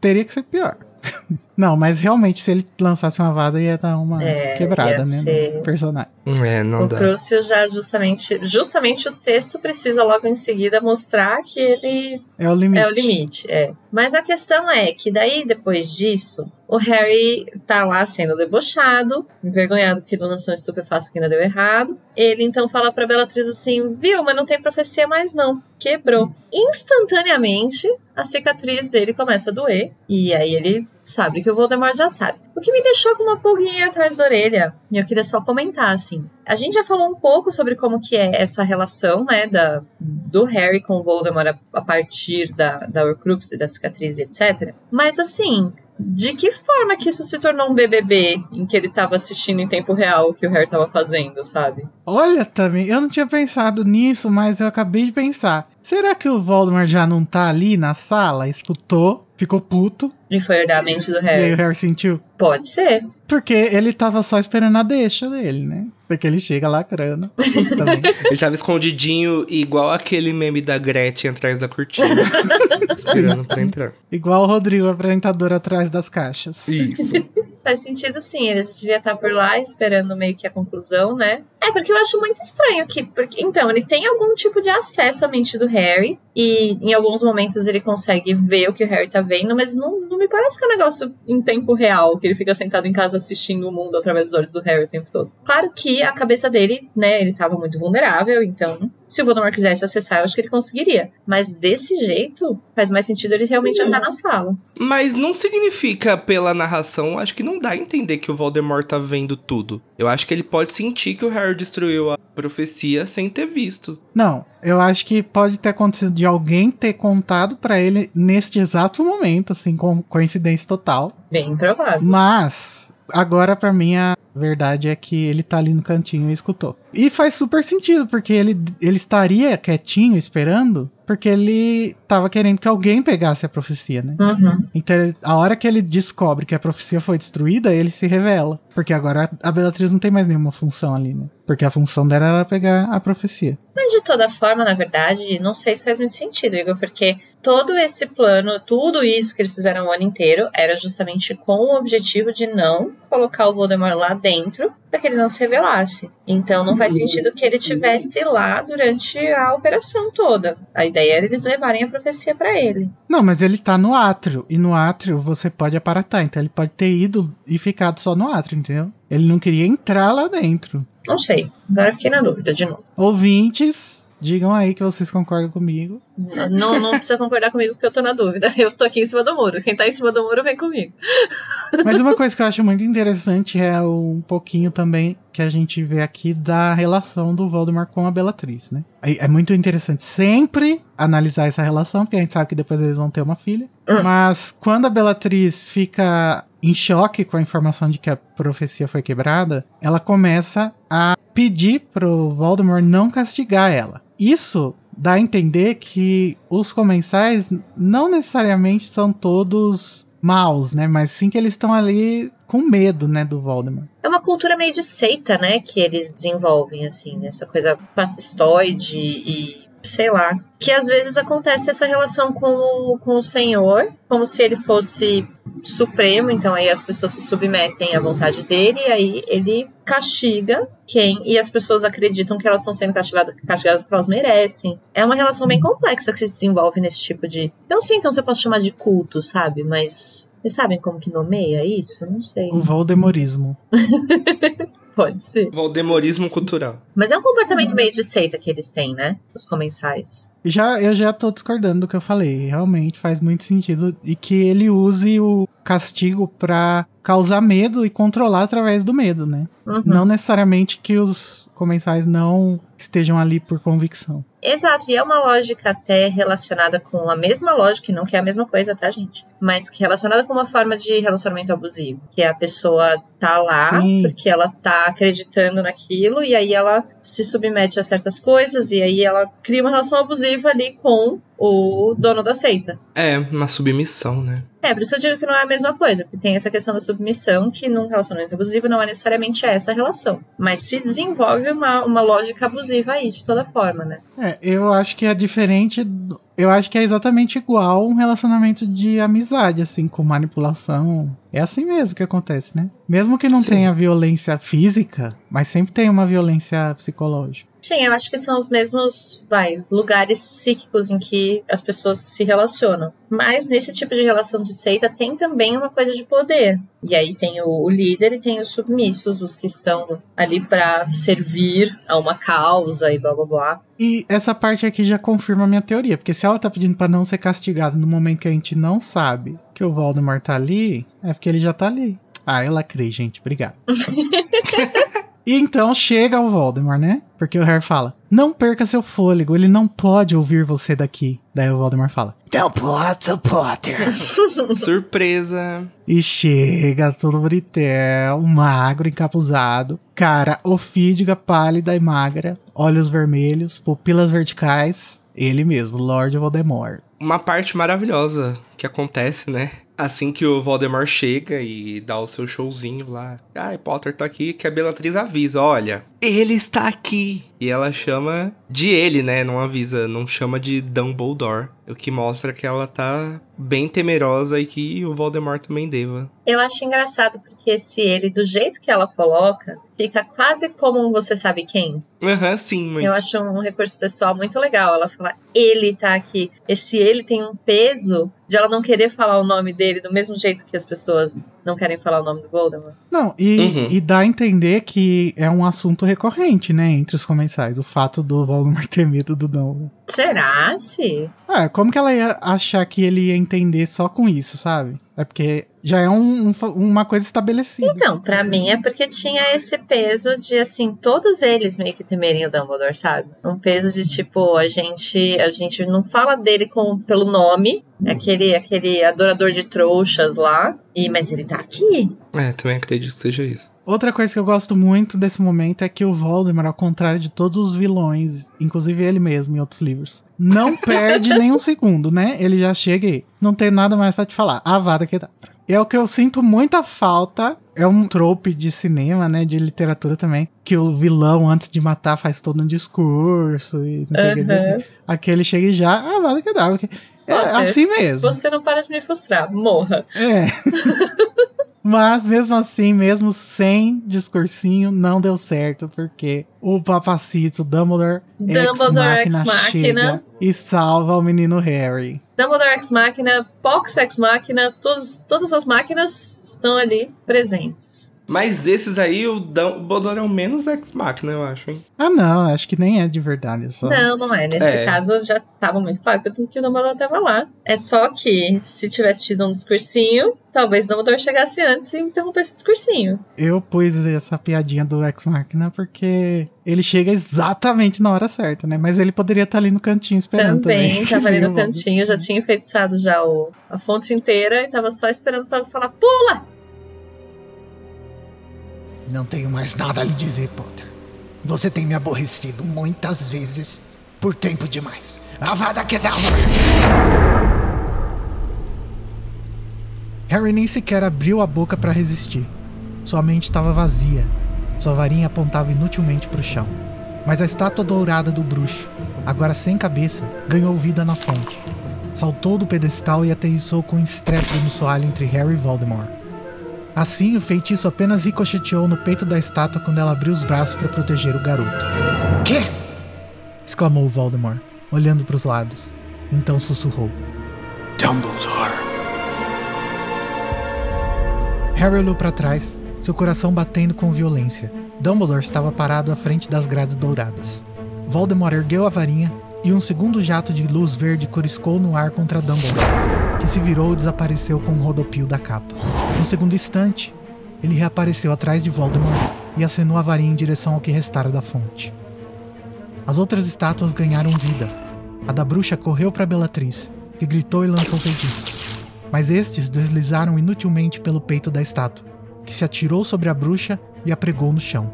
teria que ser pior. Não, mas realmente se ele lançasse uma vada ia dar uma É, quebrada, ia né? ser- No personagem. É, não o dá. Crucio já justamente, justamente o texto precisa logo em seguida mostrar que ele É o limite. é o limite, é. Mas a questão é que daí depois disso, o Harry tá lá sendo debochado, envergonhado que ele lançou um estupefato que ainda deu errado. Ele então fala pra Bellatrix assim: "Viu, mas não tem profecia mais não. Quebrou". Instantaneamente, a cicatriz dele começa a doer e aí ele sabe que o Voldemort já sabe. O que me deixou com uma pulguinha atrás da orelha. E eu queria só comentar assim. A gente já falou um pouco sobre como que é essa relação, né, da, do Harry com o Voldemort a, a partir da, da Horcrux e da cicatriz, etc. Mas assim, de que forma que isso se tornou um BBB em que ele tava assistindo em tempo real o que o Harry tava fazendo, sabe? Olha, também, eu não tinha pensado nisso, mas eu acabei de pensar. Será que o Voldemort já não tá ali na sala? Escutou, ficou puto, E foi olhar a mente do e aí o Harry. Harry sentiu? Pode ser. Porque ele tava só esperando a deixa dele, né? Porque ele chega lacrando. Ele tava escondidinho, igual aquele meme da Gretchen atrás da cortina. esperando pra entrar. Igual o Rodrigo, apresentador atrás das caixas. Isso. Faz sentido sim, ele já devia estar por lá esperando meio que a conclusão, né? É, porque eu acho muito estranho que. Porque, então, ele tem algum tipo de acesso à mente do Harry. E em alguns momentos ele consegue ver o que o Harry tá vendo, mas não, não me parece que é um negócio em tempo real, que ele fica sentado em casa assistindo o mundo através dos olhos do Harry o tempo todo. Claro que a cabeça dele, né, ele tava muito vulnerável, então. Se o Voldemort quisesse acessar, eu acho que ele conseguiria. Mas desse jeito, faz mais sentido ele realmente andar na sala. Mas não significa, pela narração, acho que não dá a entender que o Voldemort tá vendo tudo. Eu acho que ele pode sentir que o Harry destruiu a profecia sem ter visto. Não, eu acho que pode ter acontecido de alguém ter contado pra ele neste exato momento, assim, com coincidência total. Bem provável. Mas agora pra mim a verdade é que ele tá ali no cantinho e escutou. E faz super sentido, porque ele, ele estaria quietinho esperando, porque ele tava querendo que alguém pegasse a profecia, né? Uhum. Então, a hora que ele descobre que a profecia foi destruída, ele se revela. Porque agora a Bellatrix não tem mais nenhuma função ali, né? Porque a função dela era pegar a profecia. Mas de toda forma, na verdade, não sei se faz muito sentido, Igor, porque todo esse plano, tudo isso que eles fizeram o ano inteiro, era justamente com o objetivo de não colocar o Voldemort lá dentro, para que ele não se revelasse. Então não faz sentido que ele tivesse lá durante a operação toda. A ideia era eles levarem a profecia para ele. Não, mas ele tá no átrio. E no átrio você pode aparatar. Então ele pode ter ido e ficado só no átrio, entendeu? Ele não queria entrar lá dentro. Não sei. Agora fiquei na dúvida de novo. Ouvintes, digam aí que vocês concordam comigo. Não, não precisa concordar comigo porque eu tô na dúvida. Eu tô aqui em cima do muro. Quem tá em cima do muro vem comigo. Mas uma coisa que eu acho muito interessante é um pouquinho também que a gente vê aqui da relação do Voldemort com a Bellatrix, né? É é muito interessante sempre analisar essa relação, porque a gente sabe que depois eles vão ter uma filha. Hum. Mas quando a Bellatrix fica em choque com a informação de que a profecia foi quebrada, ela começa a pedir pro Voldemort não castigar ela. Isso dá a entender que os comensais não necessariamente são todos maus, né? Mas sim que eles estão ali com medo, né, do Voldemort. É uma cultura meio de seita, né? Que eles desenvolvem, assim, essa coisa fascistoide e sei lá. Que às vezes acontece essa relação com o, com o Senhor, como se ele fosse supremo, então aí as pessoas se submetem à vontade dele, e aí ele castiga quem, e as pessoas acreditam que elas estão sendo castigadas, castigadas porque elas merecem. É uma relação bem complexa que se desenvolve nesse tipo de. Eu não sei então se eu posso chamar de culto, sabe? Mas. Vocês sabem como que nomeia isso? Eu não sei. O Voldemorismo. Pode ser. Voldemorismo cultural. Mas é um comportamento meio de seita que eles têm, né? Os comensais. Já, eu já tô discordando do que eu falei. Realmente faz muito sentido. E que ele use o castigo pra causar medo e controlar através do medo, né? Uhum. Não necessariamente que os comensais não estejam ali por convicção. Exato, e é uma lógica até relacionada com a mesma lógica, não que é a mesma coisa, tá, gente? Mas que é relacionada com uma forma de relacionamento abusivo. Que a pessoa tá lá Sim. porque ela tá acreditando naquilo, e aí ela se submete a certas coisas, e aí ela cria uma relação abusiva ali com o dono da seita. É, uma submissão, né? É, por isso que eu digo que não é a mesma coisa, porque tem essa questão da submissão, que num relacionamento abusivo não é necessariamente essa relação. Mas se desenvolve uma, uma lógica abusiva aí, de toda forma, né? É, eu acho que é diferente. Eu acho que é exatamente igual um relacionamento de amizade, assim, com manipulação. É assim mesmo que acontece, né? Mesmo que não Sim. tenha violência física, mas sempre tem uma violência psicológica. Sim, eu acho que são os mesmos, vai, lugares psíquicos em que as pessoas se relacionam. Mas nesse tipo de relação de seita tem também uma coisa de poder. E aí tem o, o líder e tem os submissos, os que estão ali pra servir a uma causa e blá blá blá. E essa parte aqui já confirma a minha teoria, porque se ela tá pedindo pra não ser castigado no momento que a gente não sabe que o Voldemort tá ali, é porque ele já tá ali. Ah, eu lacrei, gente. Obrigado. e então chega o Voldemort, né? Porque o Harry fala: Não perca seu fôlego, ele não pode ouvir você daqui. Daí o Voldemort fala: Não posso, Potter. Surpresa. E chega todo bonitel, magro, encapuzado. Cara, ofídiga, pálida e magra. Olhos vermelhos, pupilas verticais. Ele mesmo, Lord Voldemort. Uma parte maravilhosa que acontece, né? Assim que o Voldemort chega e dá o seu showzinho lá. Ai, Potter tá aqui, que a Bellatrix avisa, olha, ele está aqui. E ela chama de ele, né? Não avisa, não chama de Dumbledore. O que mostra que ela tá bem temerosa e que o Voldemort também deva. Eu acho engraçado porque esse ele, do jeito que ela coloca, fica quase como um você sabe quem. Aham, sim, muito. Eu acho um recurso textual muito legal. Ela fala, ele tá aqui. Esse ele tem um peso de ela não querer falar o nome dele do mesmo jeito que as pessoas não querem falar o nome do Voldemort. Não, e, Uhum. e dá a entender que é um assunto recorrente, né, entre os comensais. O fato do Voldemort ter medo do Dumbledore. Será se? Ah, como que ela ia achar que ele ia entender só com isso, sabe? É porque já é um- um uma coisa estabelecida. Então, pra mim é porque tinha esse peso de, assim, todos eles meio que temerem o Dumbledore, sabe? Um peso de, tipo, a gente, a gente não fala dele com, pelo nome, aquele, aquele adorador de trouxas lá, e, mas ele tá aqui. É, também acredito que seja isso. Outra coisa que eu gosto muito desse momento é que o Voldemort, ao contrário de todos os vilões, inclusive ele mesmo em outros livros, não perde nem um segundo, né? Ele já chega e não tem nada mais pra te falar. A vada que. É o que eu sinto muita falta. É um trope de cinema, né? De literatura também. Que o vilão, antes de matar, faz todo um discurso e não sei o que. Aham. Aquele chega e já. Ah, vada que dá. porque É Potter, assim mesmo. Você não para de me frustrar, morra. É. Mas mesmo assim, mesmo sem discursinho, não deu certo, porque o papacito Dumbledore, Dumbledore ex ex machina. e salva o menino Harry. Dumbledore Ex Machina, Pox Ex Machina, todos, todas as máquinas estão ali presentes. Mas desses aí, o Dumbledore é o menos ex-máquina, eu acho, hein? Ah, não, acho que nem é de verdade. é Só... Não, não é. Nesse É. caso já tava muito claro que o Dumbledore tava lá. É só que se tivesse tido um discursinho, talvez o Dumbledore chegasse antes e interrompesse o discursinho. Eu pus essa piadinha do Ex Machina porque ele chega exatamente na hora certa, né? Mas ele poderia estar ali no cantinho esperando também. Também tava ali no cantinho, já tinha enfeitiçado já o, a fonte inteira e tava só esperando pra falar: pula! Não tenho mais nada a lhe dizer, Potter. Você tem me aborrecido muitas vezes por tempo demais. Avada Kedavra! Harry nem sequer abriu a boca para resistir. Sua mente estava vazia. Sua varinha apontava inutilmente para o chão. Mas a estátua dourada do bruxo, agora sem cabeça, ganhou vida na fonte. Saltou do pedestal e aterrissou com estresse no soalho entre Harry e Voldemort. Assim, o feitiço apenas ricocheteou no peito da estátua quando ela abriu os braços para proteger o garoto. Quê? exclamou Voldemort, olhando para os lados. Então sussurrou. Dumbledore. Harry olhou para trás, seu coração batendo com violência. Dumbledore estava parado à frente das grades douradas. Voldemort ergueu a varinha e um segundo jato de luz verde coriscou no ar contra Dumbledore, que se virou e desapareceu com o rodopio da capa. No segundo instante, ele reapareceu atrás de Voldemort e acenou a varinha em direção ao que restara da fonte. As outras estátuas ganharam vida. A da bruxa correu para Bellatrix, que gritou e lançou feitiços. Mas estes deslizaram inutilmente pelo peito da estátua, que se atirou sobre a bruxa e a pregou no chão.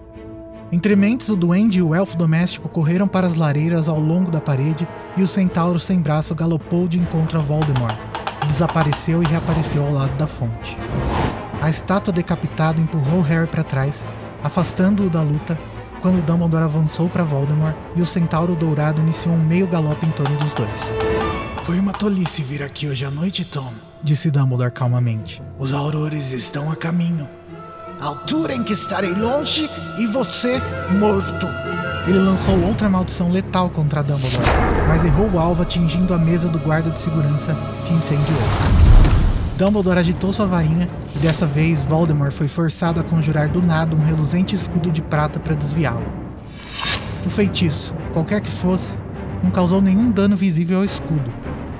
Entre mentes, o duende e o elfo doméstico correram para as lareiras ao longo da parede e o centauro sem braço galopou de encontro a Voldemort, desapareceu e reapareceu ao lado da fonte. A estátua decapitada empurrou Harry para trás, afastando-o da luta, quando Dumbledore avançou para Voldemort e o centauro dourado iniciou um meio galope em torno dos dois. Foi uma tolice vir aqui hoje à noite, Tom. Disse Dumbledore calmamente. Os aurores estão a caminho. Altura em que estarei longe e você morto. Ele lançou outra maldição letal contra Dumbledore, mas errou o alvo atingindo a mesa do guarda de segurança, que incendiou. Dumbledore agitou sua varinha e dessa vez Voldemort foi forçado a conjurar do nada um reluzente escudo de prata para desviá-lo. O feitiço, qualquer que fosse, não causou nenhum dano visível ao escudo,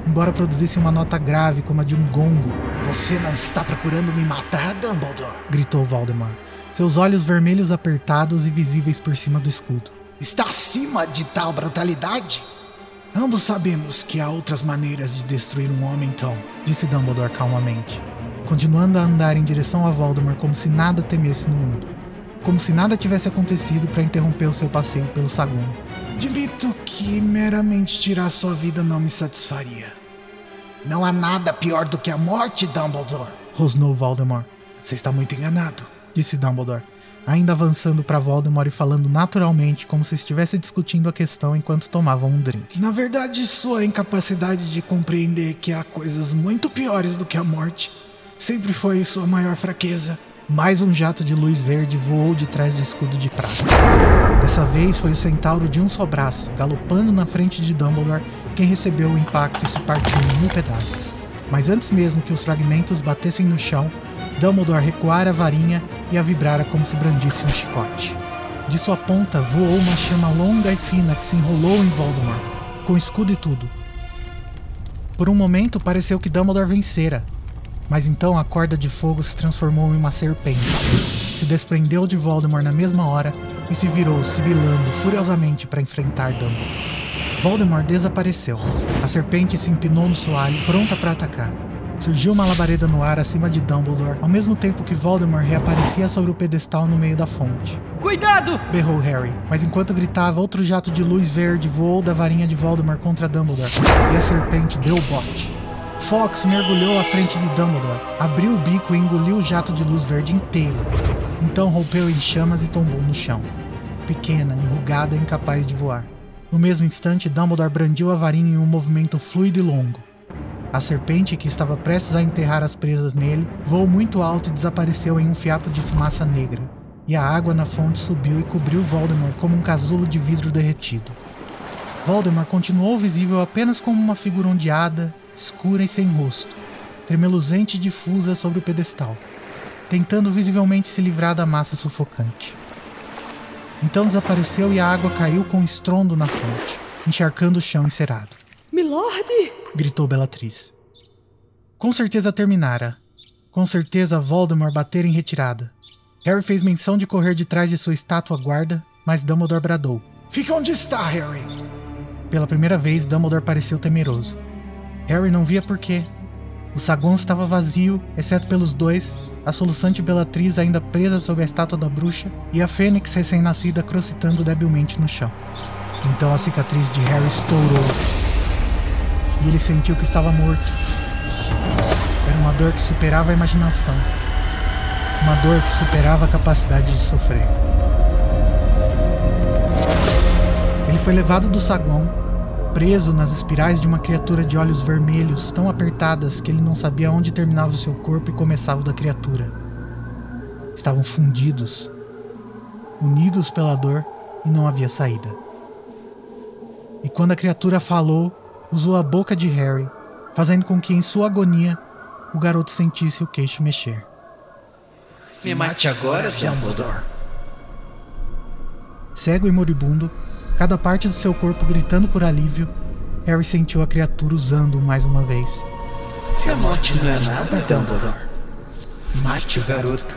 embora produzisse uma nota grave como a de um gongo, Você não está procurando me matar, Dumbledore? gritou Voldemort, seus olhos vermelhos apertados e visíveis por cima do escudo. Está acima de tal brutalidade? Ambos sabemos que há outras maneiras de destruir um homem, Tom. disse Dumbledore calmamente, continuando a andar em direção a Voldemort como se nada temesse no mundo. Como se nada tivesse acontecido para interromper o seu passeio pelo saguão. Admito que meramente tirar sua vida não me satisfaria. Não há nada pior do que a morte, Dumbledore. Rosnou Voldemort, Você está muito enganado. disse Dumbledore, ainda avançando para Voldemort e falando naturalmente como se estivesse discutindo a questão enquanto tomavam um drink. Na verdade, sua incapacidade de compreender que há coisas muito piores do que a morte sempre foi sua maior fraqueza. Mais um jato de luz verde voou de trás do escudo de prata. Dessa vez foi o centauro de um só braço, galopando na frente de Dumbledore, quem recebeu o impacto e se partiu em mil pedaços. Mas antes mesmo que os fragmentos batessem no chão, Dumbledore recuara a varinha e a vibrara como se brandisse um chicote. De sua ponta voou uma chama longa e fina que se enrolou em Voldemort, com escudo e tudo. Por um momento pareceu que Dumbledore vencera, mas então a corda de fogo se transformou em uma serpente. Se desprendeu de Voldemort na mesma hora e se virou, sibilando furiosamente para enfrentar Dumbledore. Voldemort desapareceu. A serpente se empinou no soalho, pronta para atacar. Surgiu uma labareda no ar acima de Dumbledore, ao mesmo tempo que Voldemort reaparecia sobre o pedestal no meio da fonte. Cuidado! Berrou Harry, mas enquanto gritava, outro jato de luz verde voou da varinha de Voldemort contra Dumbledore, e a serpente deu bote. Fox mergulhou à frente de Dumbledore, abriu o bico e engoliu o jato de luz verde inteiro. Então rompeu em chamas e tombou no chão. Pequena, enrugada e incapaz de voar. No mesmo instante, Dumbledore brandiu a varinha em um movimento fluido e longo. A serpente, que estava prestes a enterrar as presas nele, voou muito alto e desapareceu em um fiapo de fumaça negra. E a água na fonte subiu e cobriu Voldemort como um casulo de vidro derretido. Voldemort continuou visível apenas como uma figura ondeada, escura e sem rosto, tremeluzente e difusa sobre o pedestal, tentando visivelmente se livrar da massa sufocante. Então desapareceu e a água caiu com estrondo na fonte, encharcando o chão encerado. Milord! gritou Bellatrix. Com certeza terminara. Com certeza Voldemort batera em retirada. Harry fez menção de correr de trás de sua estátua guarda, mas Dumbledore bradou. Fica onde está, Harry. Pela primeira vez, Dumbledore pareceu temeroso. Harry não via por quê. O saguão estava vazio, exceto pelos dois, a soluçante Bellatrix ainda presa sob a estátua da bruxa e a fênix recém-nascida crocitando debilmente no chão. Então a cicatriz de Harry estourou e ele sentiu que estava morto. Era uma dor que superava a imaginação. Uma dor que superava a capacidade de sofrer. Ele foi levado do saguão, preso nas espirais de uma criatura de olhos vermelhos tão apertadas que ele não sabia onde terminava o seu corpo e começava o da criatura. Estavam fundidos, unidos pela dor e não havia saída. E quando a criatura falou, usou a boca de Harry, fazendo com que em sua agonia o garoto sentisse o queixo mexer. Me mate agora, Dumbledore. Cego e moribundo, cada parte do seu corpo gritando por alívio, Harry sentiu a criatura usando-o mais uma vez. Se a morte não é nada, Dumbledore, mate o garoto.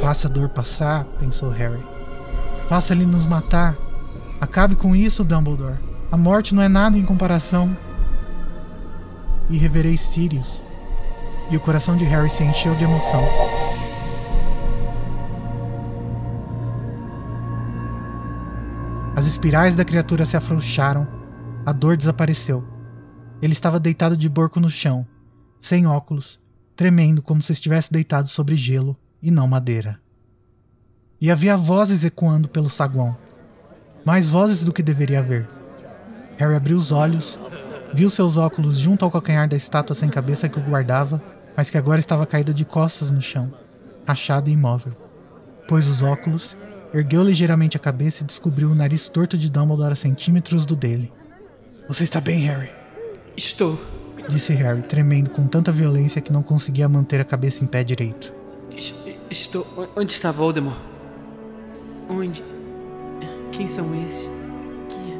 Faça a dor passar, pensou Harry. Faça ele nos matar. Acabe com isso, Dumbledore. A morte não é nada em comparação. E reverei Sirius. E o coração de Harry se encheu de emoção. As espirais da criatura se afrouxaram. A dor desapareceu. Ele estava deitado de borco no chão, sem óculos, tremendo como se estivesse deitado sobre gelo e não madeira. E havia vozes ecoando pelo saguão. Mais vozes do que deveria haver. Harry abriu os olhos, viu seus óculos junto ao calcanhar da estátua sem cabeça que o guardava, mas que agora estava caída de costas no chão, rachada e imóvel. Pôs os óculos, ergueu ligeiramente a cabeça e descobriu o nariz torto de Dumbledore a centímetros do dele. Você está bem, Harry? Estou. Disse Harry, tremendo com tanta violência que não conseguia manter a cabeça em pé direito. Estou. Onde está Voldemort? Onde? Quem são esses? Que.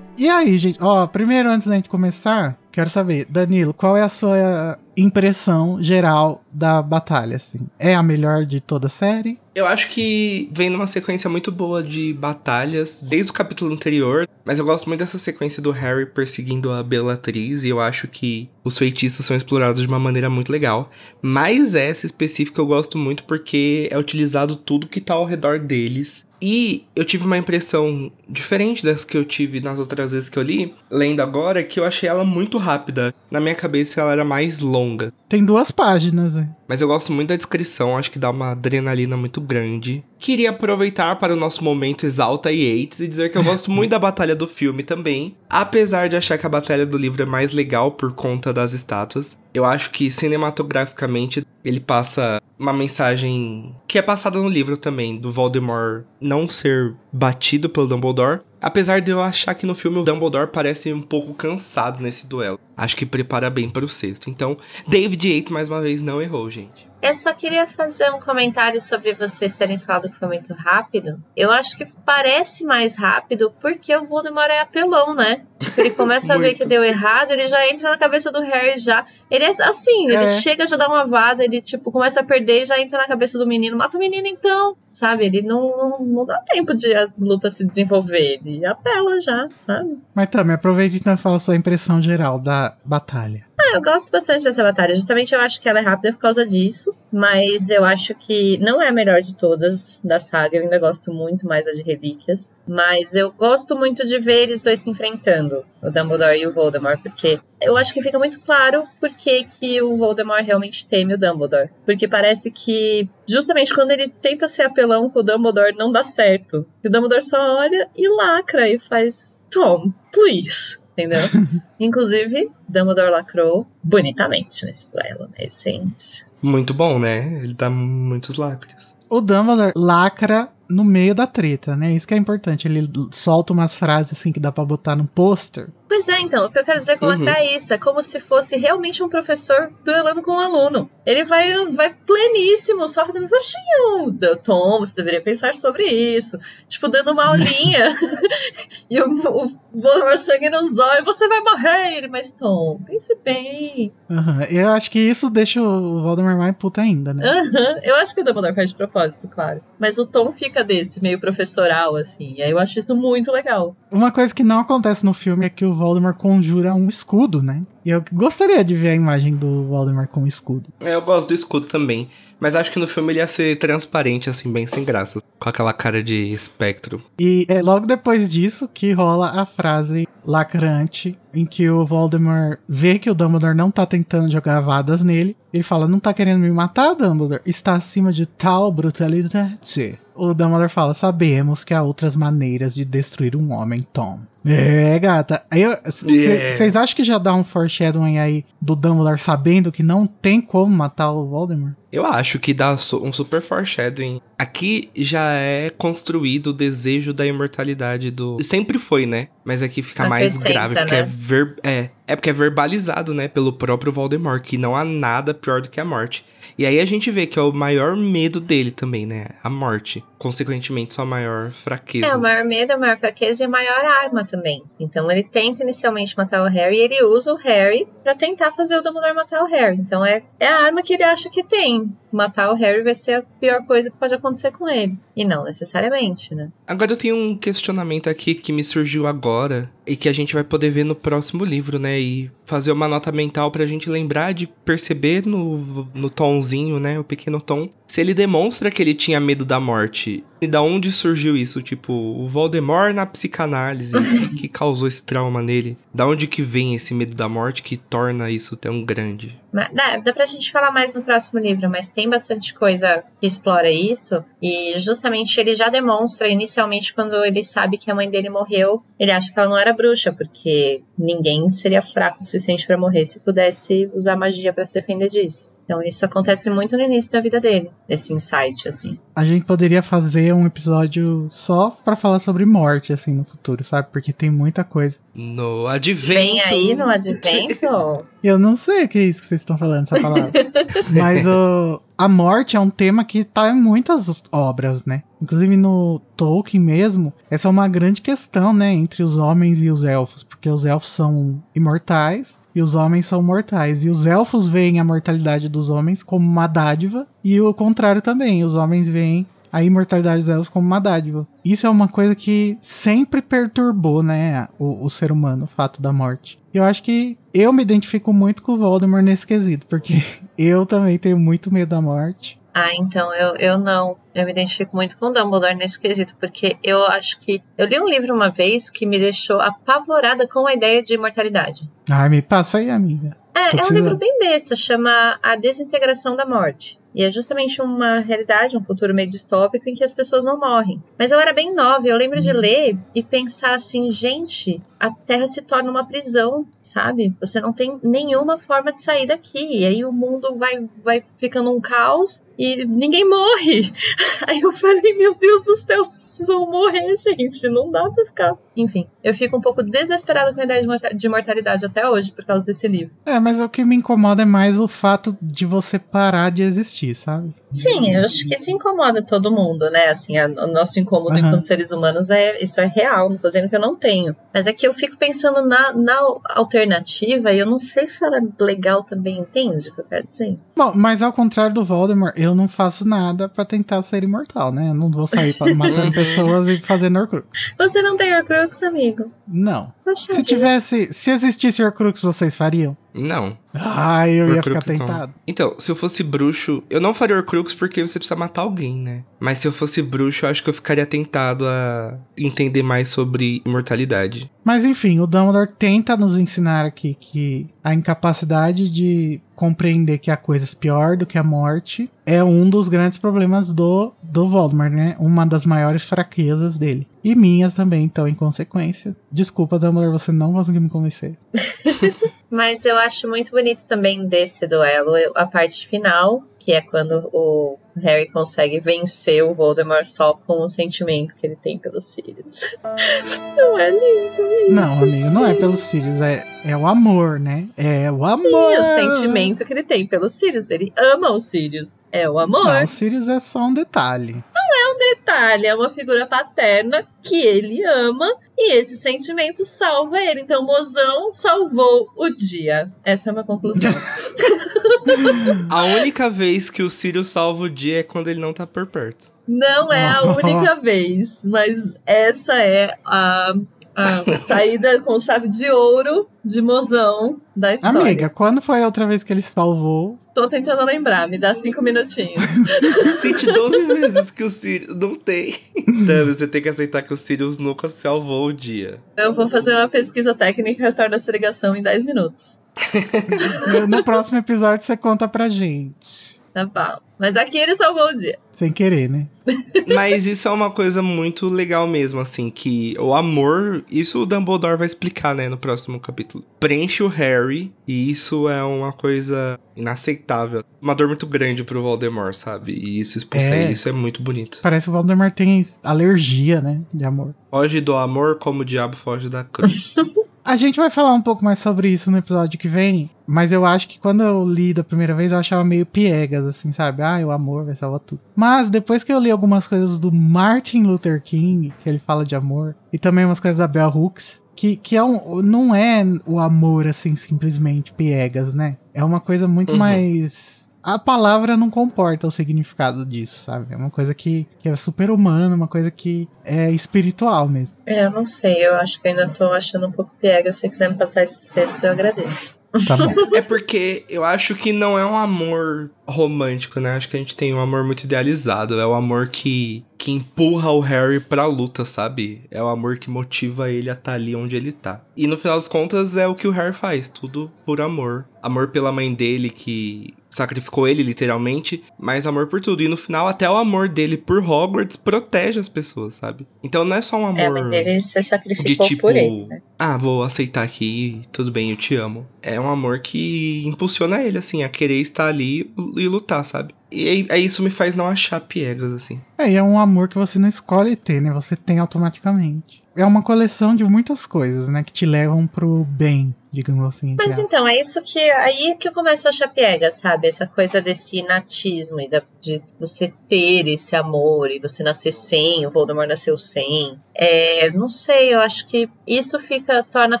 Que. E aí, gente? Ó, primeiro, antes da gente começar, quero saber, Danilo, qual é a sua impressão geral da batalha? Assim? É a melhor de toda a série? Eu acho que vem numa sequência muito boa de batalhas, desde o capítulo anterior, mas eu gosto muito dessa sequência do Harry perseguindo a Bellatrix, e eu acho que os feitiços são explorados de uma maneira muito legal. Mas essa específica eu gosto muito porque é utilizado tudo que tá ao redor deles. E eu tive uma impressão diferente das que eu tive nas outras vezes que eu li, lendo agora, que eu achei ela muito rápida. Na minha cabeça ela era mais longa. Tem duas páginas, né? Mas eu gosto muito da descrição, acho que dá uma adrenalina muito grande. Queria aproveitar para o nosso momento Exalta e Yates e dizer que eu gosto muito da batalha do filme também. Apesar de achar que a batalha do livro é mais legal por conta das estátuas, eu acho que cinematograficamente ele passa uma mensagem que é passada no livro também, do Voldemort não ser batido pelo Dumbledore. Apesar de eu achar que no filme o Dumbledore parece um pouco cansado nesse duelo. Acho que prepara bem para o sexto. Então, David Yates mais uma vez não errou, gente. Eu só queria fazer um comentário sobre vocês terem falado que foi muito rápido. Eu acho que parece mais rápido porque o Voldemort é apelão, né? Tipo, ele começa a ver que deu errado, ele já entra na cabeça do Harry já. Ele é assim, ele É. chega, já dá uma vada, ele tipo começa a perder e já entra na cabeça do menino. Mata o menino então, sabe? Ele não, não, não dá tempo de a luta se desenvolver, ele apela já, sabe? Mas também aproveita então e fala a sua impressão geral da batalha. Ah, eu gosto bastante dessa batalha. Justamente eu acho que ela é rápida por causa disso. mas eu acho que não é a melhor de todas da saga. Eu ainda gosto muito mais da de Relíquias. Mas eu gosto muito de ver eles dois se enfrentando, o Dumbledore e o Voldemort, porque eu acho que fica muito claro por que, que o Voldemort realmente teme o Dumbledore. Porque parece que, justamente quando ele tenta ser apelão com o Dumbledore, não dá certo. E o Dumbledore só olha e lacra e faz: Tom, please entendeu? Inclusive, Dumbledore lacrou bonitamente nesse duelo, né, gente? Muito bom, né? Ele dá muitos lacres. O Dumbledore lacra no meio da treta, né? Isso que é importante. Ele solta umas frases assim que dá pra botar no pôster. Pois é, então, o que eu quero dizer com Uhum. é isso. É como se fosse realmente um professor duelando com um aluno. Ele vai, vai pleníssimo, só fazendo baixinho. Tom, você deveria pensar sobre isso. Tipo, dando uma aulinha. e o, o sangue nos olhos, você vai morrer. Ele, mas Tom, pense bem. Aham. Eu acho que isso deixa o Voldemort mais puto ainda, né? Aham, Eu acho que o Dumbledore faz de propósito, claro. Mas o tom fica desse, meio professoral, assim. E aí eu acho isso muito legal. Uma coisa que não acontece no filme é que o Voldemort conjura um escudo, né? E eu gostaria de ver a imagem do Voldemort com o escudo. É, Eu gosto do escudo também. Mas acho que no filme ele ia ser transparente, assim, bem sem graça. Com aquela cara de espectro. E é logo depois disso que rola a frase lacrante em que o Voldemort vê que o Dumbledore não tá tentando jogar vadas nele. Ele fala: Não tá querendo me matar, Dumbledore? Está acima de tal brutalidade. O Dumbledore fala: Sabemos que há outras maneiras de destruir um homem, Tom. É, gata. Vocês Yeah. acham que já dá um foreshadowing aí do Dumbledore sabendo que não tem como matar o Voldemort? Eu acho que dá um super foreshadowing. Aqui já é construído o desejo da imortalidade do. Sempre foi, né? Mas aqui fica mais grave, porque é, né? ver... é. É porque é verbalizado, né? Pelo próprio Voldemort, que não há nada pior do que a morte. E aí a gente vê que é o maior medo dele também, né? A morte. Consequentemente, sua maior fraqueza. É, o maior medo, a maior fraqueza e a maior arma também. Então ele tenta inicialmente matar o Harry e ele usa o Harry pra tentar fazer o Dumbledore matar o Harry. Então é, é a arma que ele acha que tem. Matar o Harry vai ser a pior coisa que pode acontecer com ele. E não necessariamente, né? Agora eu tenho um questionamento aqui que me surgiu agora e que a gente vai poder ver no próximo livro, né? E fazer uma nota mental pra gente lembrar de perceber no, no tomzinho, né? O pequeno tom. Se ele demonstra que ele tinha medo da morte. E da onde surgiu isso? Tipo, o Voldemort na psicanálise. o que, que causou esse trauma nele? Da onde que vem esse medo da morte que torna isso tão grande? Mas, dá, dá pra gente falar mais no próximo livro, mas tem bastante coisa que explora isso. E justamente ele já demonstra, inicialmente, quando ele sabe que a mãe dele morreu, ele acha que ela não era bruxa, porque ninguém seria fraco o suficiente pra morrer se pudesse usar magia pra se defender disso. Então isso acontece muito no início da vida dele, esse insight, assim. A gente poderia fazer um episódio só pra falar sobre morte, assim, no futuro, sabe? Porque tem muita coisa. No advento. Vem aí no advento. Eu não sei o que é isso que vocês estão falando, essa palavra. Mas o, a morte é um tema que tá em muitas obras, né? Inclusive no Tolkien mesmo, essa é uma grande questão, né? Entre os homens e os elfos. Porque os elfos são imortais e os homens são mortais. E os elfos veem a mortalidade dos homens como uma dádiva. E o contrário também. Os homens veem a imortalidade dos elfos como uma dádiva. Isso é uma coisa que sempre perturbou, né, o, o ser humano, o fato da morte. Eu acho que eu me identifico muito com o Voldemort nesse quesito, porque eu também tenho muito medo da morte. Ah, então eu, eu não. Eu me identifico muito com o Dumbledore nesse quesito, porque eu acho que. Eu li um livro uma vez que me deixou apavorada com a ideia de imortalidade. Ai, me passa aí, amiga. É, é um livro bem besta, chama A Desintegração da Morte. E é justamente uma realidade, um futuro meio distópico em que as pessoas não morrem. Mas eu era bem nova, eu lembro de ler e pensar assim, gente, a Terra se torna uma prisão, sabe? Você não tem nenhuma forma de sair daqui. E aí o mundo vai, vai ficando um caos e ninguém morre. Aí eu falei, meu Deus do céu, vocês precisam morrer, gente. Não dá pra ficar. Enfim, eu fico um pouco desesperada com a ideia de mortalidade até hoje por causa desse livro. É, mas o que me incomoda é mais o fato de você parar de existir, sabe? Sim, eu acho que isso incomoda todo mundo, né? Assim, a- o nosso incômodo Aham. enquanto seres humanos é isso é real, não tô dizendo que eu não tenho. Mas é que eu fico pensando na, na alternativa e eu não sei se ela é legal também, entende o que eu quero dizer? Bom, mas ao contrário do Voldemort, eu não faço nada pra tentar ser imortal, né? Eu não vou sair matando pessoas e fazendo Horcrux. Você não tem Horcrux, amigo? Não. Poxa Se tivesse. Se existisse Horcrux, vocês fariam? Não. Ai, eu ia ficar Horcrux não. tentado. Então, se eu fosse bruxo, eu não faria Horcrux porque você precisa matar alguém, né? Mas se eu fosse bruxo, eu acho que eu ficaria tentado a entender mais sobre imortalidade. Mas enfim, o Dumbledore tenta nos ensinar aqui que a incapacidade de compreender que há coisas pior do que a morte é um dos grandes problemas do, do Voldemort, né? Uma das maiores fraquezas dele. E minhas também, então, em consequência. Desculpa, Dumbledore, você não conseguiu me convencer. Mas eu acho muito bonito também desse duelo a parte final, que é quando o Harry consegue vencer o Voldemort só com o sentimento que ele tem pelos Sirius. Não é lindo isso? Não, amigo, não é pelos Sirius, é, é o amor, né? É o amor. Sim, o sentimento que ele tem pelos Sirius. Ele ama os Sirius. É o amor. Não, o Sirius é só um detalhe. É um detalhe, é uma figura paterna que ele ama e esse sentimento salva ele. Então, o mozão salvou o dia. Essa é uma conclusão. A única vez que o Sirius salva o dia é quando ele não tá por perto. Não é a única vez, mas essa é a, a saída com chave de ouro de mozão da história. Amiga, quando foi a outra vez que ele salvou? Tô tentando lembrar, me dá cinco minutinhos. Cite 12 vezes que o Sirius. Não tem. Então, você tem que aceitar que o Sirius nunca salvou o dia. Eu vou fazer uma pesquisa técnica e retorno essa ligação em 10 minutos. No próximo episódio você conta pra gente. Tá bom. Mas aqui ele salvou o dia. Sem querer, né? Mas isso é uma coisa muito legal mesmo, assim, que o amor, isso o Dumbledore vai explicar, né, no próximo capítulo. Preenche o Harry, e isso é uma coisa inaceitável. Uma dor muito grande pro Voldemort, sabe? E isso expulsa É. ele, isso é muito bonito. Parece que o Voldemort tem alergia, né? De amor. Foge do amor como o diabo foge da cruz. A gente vai falar um pouco mais sobre isso no episódio que vem, mas eu acho que quando eu li da primeira vez eu achava meio piegas, assim, sabe? Ah, o amor vai salvar tudo. Mas depois que eu li algumas coisas do Martin Luther King, que ele fala de amor, e também umas coisas da Bell Hooks, que, que é um, não é o amor, assim, simplesmente piegas, né? É uma coisa muito Uhum. mais. A palavra não comporta o significado disso, sabe? É uma coisa que, que é super humana, uma coisa que é espiritual mesmo. É, eu não sei, eu acho que ainda tô achando um pouco piega. Se você quiser me passar esse texto, eu agradeço. Tá é porque eu acho que não é um amor romântico, né? Acho que a gente tem um amor muito idealizado. É o amor que, que empurra o Harry pra luta, sabe? É o amor que motiva ele a estar ali onde ele tá. E no final das contas é o que o Harry faz, tudo por amor. Amor pela mãe dele que sacrificou ele literalmente, mas amor por tudo. E no final até o amor dele por Hogwarts protege as pessoas, sabe? Então não é só um amor É, a mãe dele se de sacrificou tipo, por ele, né? ah, vou aceitar aqui, tudo bem, eu te amo. É um amor que impulsiona ele, assim, a querer estar ali e lutar, sabe? E aí, aí isso me faz não achar piegas, assim. É, e é um amor que você não escolhe ter, né? Você tem automaticamente. É uma coleção de muitas coisas, né? Que te levam pro bem, digamos assim. Mas então, é isso que. Aí que eu começo a achar piega, sabe? Essa coisa desse inatismo e da- de você ter esse amor e você nascer sem, o Voldemort nasceu sem. É, não sei, eu acho que isso fica, torna a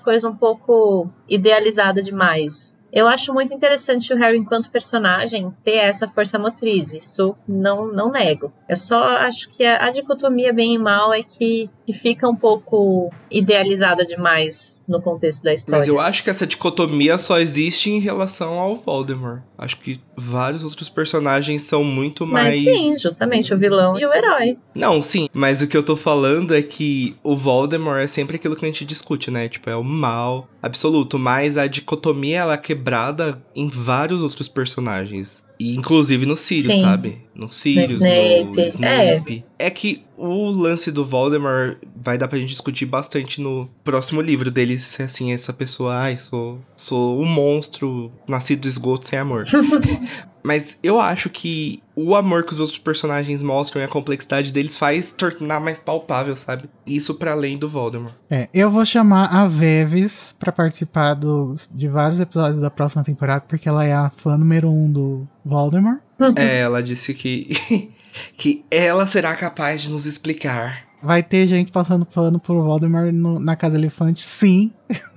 coisa um pouco idealizada demais. Eu acho muito interessante o Harry, enquanto personagem, ter essa força motriz. Isso não, não nego. Eu só acho que a, a dicotomia bem e mal é que, que fica um pouco idealizada demais no contexto da história. Mas eu acho que essa dicotomia só existe em relação ao Voldemort. Acho que vários outros personagens são muito mais. Mas sim, justamente o vilão e o herói. Não, sim, mas o que eu tô falando é que o Voldemort é sempre aquilo que a gente discute, né? Tipo, é o mal absoluto, mas a dicotomia ela é quebrada em vários outros personagens. E inclusive no Sirius, Sim. sabe? No Sirius, no Snape, Snape. É. que o lance do Voldemort vai dar pra gente discutir bastante no próximo livro dele, se assim, essa pessoa, ai, sou, sou um monstro nascido do esgoto sem amor. Mas eu acho que o amor que os outros personagens mostram e a complexidade deles faz tornar mais palpável, sabe? Isso pra além do Voldemort. É, eu vou chamar a Veves pra participar dos, de vários episódios da próxima temporada, porque ela é a fã número um do Voldemort. É, ela disse que que ela será capaz de nos explicar. Vai ter gente passando pano pro Voldemort no- na Casa Elefante, sim.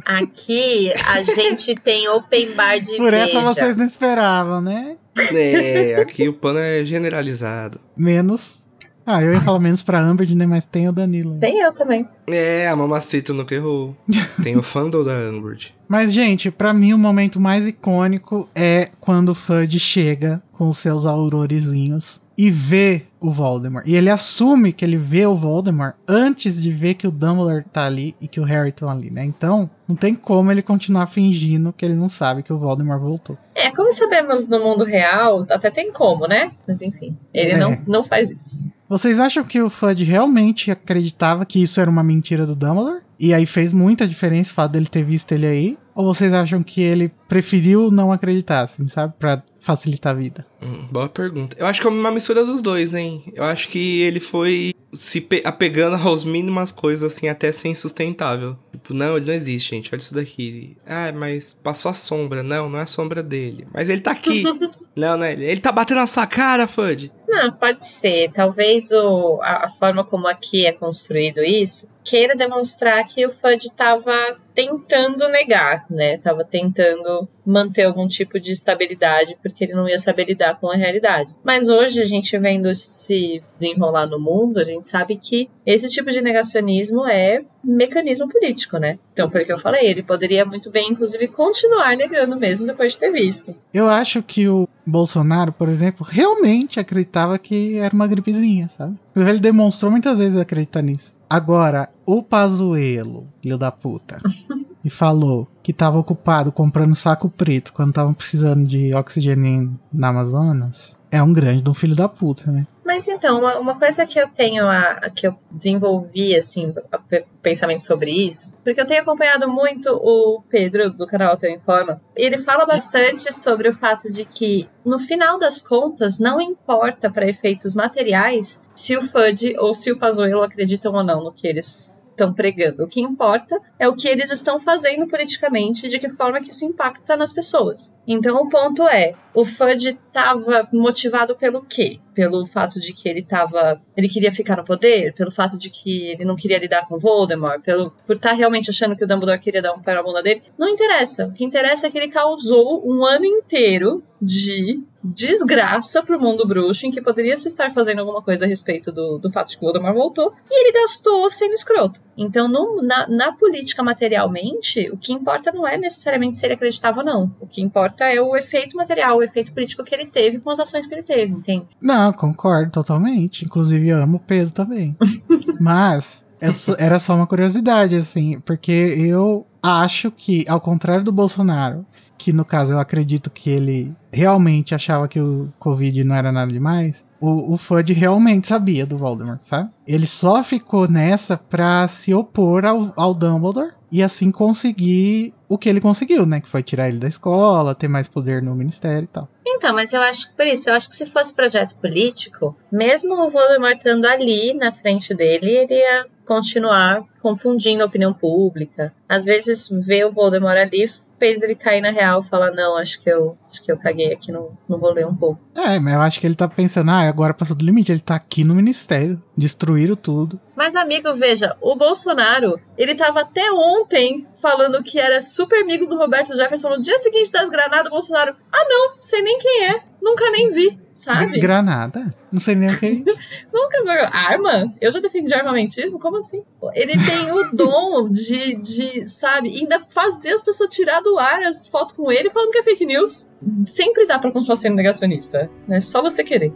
Aqui a gente tem open bar de Por essa beija. vocês não esperavam, né? É, aqui o pano é generalizado. Menos Ah, eu ia falar menos pra Amber, né, mas tem o Danilo. Tem eu também. É, a mamacita nunca errou. Tem o fandom da Umbridge. Mas, gente, pra mim o momento mais icônico é quando o Fudge chega com os seus aurorezinhos e vê o Voldemort. E ele assume que ele vê o Voldemort antes de ver que o Dumbledore tá ali e que o Harry estão ali, né? Então, não tem como ele continuar fingindo que ele não sabe que o Voldemort voltou. É, como sabemos no mundo real, até tem como, né? Mas enfim, ele É. não, não faz isso. Vocês acham que o Fudge realmente acreditava que isso era uma mentira do Dumbledore? E aí fez muita diferença o fato dele ter visto ele aí? Ou vocês acham que ele preferiu não acreditar, assim, sabe? Pra facilitar a vida? Hum, boa pergunta. Eu acho que é uma mistura dos dois, hein? Eu acho que ele foi se pe- apegando aos mínimas coisas, assim, até ser insustentável. Tipo, não, ele não existe, gente. Olha isso daqui. Ah, mas passou a sombra. Não, não é a sombra dele. Mas ele tá aqui. não, não é ele. Ele tá batendo na sua cara, Fudge. Não, pode ser. Talvez o, a, a forma como aqui é construído isso queira demonstrar que o Fudge estava tentando negar, né? Tava tentando manter algum tipo de estabilidade, porque ele não ia saber lidar com a realidade. Mas hoje, a gente vendo isso se desenrolar no mundo, a gente sabe que esse tipo de negacionismo é mecanismo político, né? Então foi o que eu falei, ele poderia muito bem, inclusive, continuar negando mesmo depois de ter visto. Eu acho que o Bolsonaro, por exemplo, realmente acreditava que era uma gripezinha, sabe? Ele demonstrou muitas vezes acreditar nisso. Agora, o Pazuelo, filho da puta, e falou que tava ocupado comprando saco preto quando estavam precisando de oxigênio na Amazonas, é um grande de um filho da puta, né? Mas então, uma, uma coisa que eu tenho, a, a que eu desenvolvi, assim, a pe- pensamento sobre isso, porque eu tenho acompanhado muito o Pedro, do canal Teu Informa, ele fala bastante sobre o fato de que, no final das contas, não importa para efeitos materiais se o Fudge ou se o Pazuello acreditam ou não no que eles estão pregando. O que importa é o que eles estão fazendo politicamente e de que forma que isso impacta nas pessoas. Então o ponto é, o Fudge estava motivado pelo quê? Pelo fato de que ele tava, ele queria ficar no poder, pelo fato de que ele não queria lidar com Voldemort, pelo por estar realmente achando que o Dumbledore queria dar um pé na bunda dele. Não interessa. O que interessa é que ele causou um ano inteiro de desgraça pro mundo bruxo, em que poderia se estar fazendo alguma coisa a respeito do, do fato de que Voldemort voltou, e ele gastou sendo escroto. Então, no- na, na política materialmente, o que importa não é necessariamente se ele acreditava ou não. O que importa é o efeito material, o efeito político que ele teve com as ações que ele teve, entende? Não, concordo totalmente. Inclusive, eu amo o Pedro também. Mas é era só uma curiosidade, assim, porque eu acho que, ao contrário do Bolsonaro, que no caso eu acredito que ele realmente achava que o Covid não era nada demais, o, o Fudge realmente sabia do Voldemort, sabe? Ele só ficou nessa pra se opor ao, ao Dumbledore e assim conseguir o que ele conseguiu, né? Que foi tirar ele da escola, ter mais poder no ministério e tal. Então, mas eu acho que por isso, eu acho que se fosse projeto político, mesmo o Voldemort estando ali na frente dele, ele ia continuar confundindo a opinião pública. Às vezes, ver o Voldemort ali fez ele cair na real e falar, não, acho que eu, acho que eu caguei aqui no, no rolê um pouco. É, mas eu acho que ele tá pensando, ah, agora passou do limite, ele tá aqui no ministério, destruíram tudo. Mas, amigo, veja, o Bolsonaro, ele tava até ontem falando que era super amigos do Roberto Jefferson. No dia seguinte das granadas, o Bolsonaro, ah, não, sei nem quem é, nunca nem vi, sabe? Granada? Não sei nem o que é isso. Nunca viu arma? Eu já defendi armamentismo? Como assim? Ele tem o dom de, de, sabe, ainda fazer as pessoas tirar do ar as fotos com ele falando que é fake news. Sempre dá pra continuar sendo negacionista. É só você querer.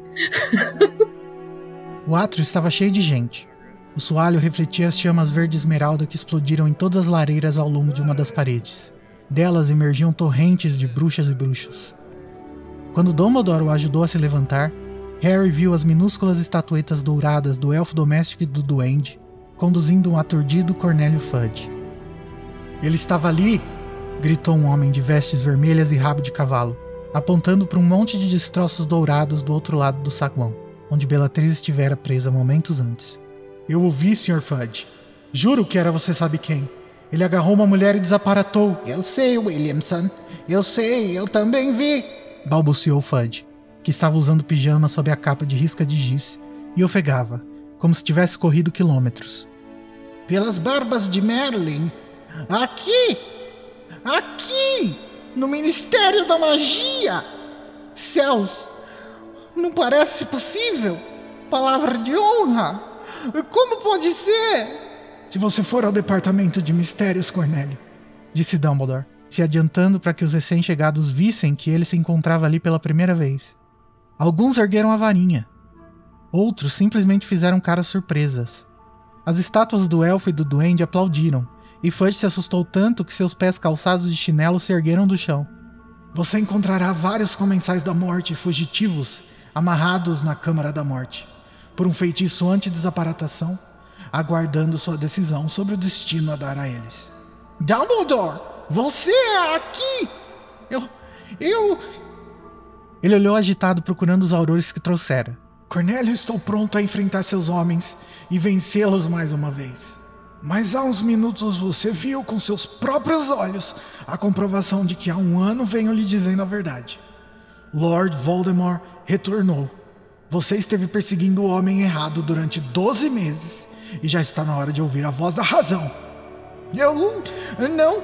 O átrio estava cheio de gente. O soalho refletia as chamas verde esmeralda que explodiram em todas as lareiras ao longo de uma das paredes. Delas emergiam torrentes de bruxas e bruxos. Quando Dumbledore o ajudou a se levantar, Harry viu as minúsculas estatuetas douradas do elfo doméstico e do duende, conduzindo um aturdido Cornélio Fudge. Ele estava ali! Gritou um homem de vestes vermelhas e rabo de cavalo, apontando para um monte de destroços dourados do outro lado do saguão, onde Bellatrix estivera presa momentos antes. Eu ouvi, Sr. Fudge. Juro que era você sabe quem. Ele agarrou uma mulher e desaparatou. Eu sei, Williamson. Eu sei, eu também vi. balbuciou Fudge, que estava usando pijama sob a capa de risca de giz, e ofegava, como se tivesse corrido quilômetros. Pelas barbas de Merlin. Aqui! Aqui! No Ministério da Magia! Céus! Não parece possível! Palavra de honra! Como pode ser? Se você for ao departamento de mistérios, Cornélio, disse Dumbledore, se adiantando para que os recém-chegados vissem que ele se encontrava ali pela primeira vez. Alguns ergueram a varinha. Outros simplesmente fizeram caras surpresas. As estátuas do elfo e do duende aplaudiram, e Fudge se assustou tanto que seus pés calçados de chinelo se ergueram do chão. Você encontrará vários comensais da morte fugitivos amarrados na Câmara da Morte, por um feitiço anti-desaparatação, aguardando sua decisão sobre o destino a dar a eles. Dumbledore! Você é aqui! Eu. Eu. Ele olhou agitado procurando os aurores que trouxera. Cornélio, estou pronto a enfrentar seus homens e vencê-los mais uma vez. Mas há uns minutos você viu com seus próprios olhos a comprovação de que há um ano venho lhe dizendo a verdade. Lord Voldemort retornou. Você esteve perseguindo o homem errado durante 12 meses e já está na hora de ouvir a voz da razão. Eu. não.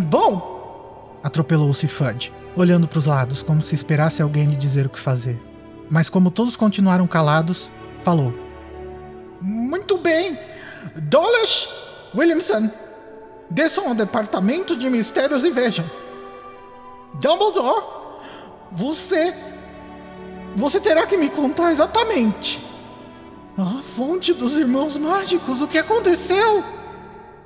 Bom. Atropelou-se Fudge, olhando para os lados como se esperasse alguém lhe dizer o que fazer. Mas como todos continuaram calados, falou: Muito bem. Dolish Williamson, desçam ao departamento de mistérios e vejam. Dumbledore, você. Você terá que me contar exatamente. A fonte dos irmãos mágicos, o que aconteceu?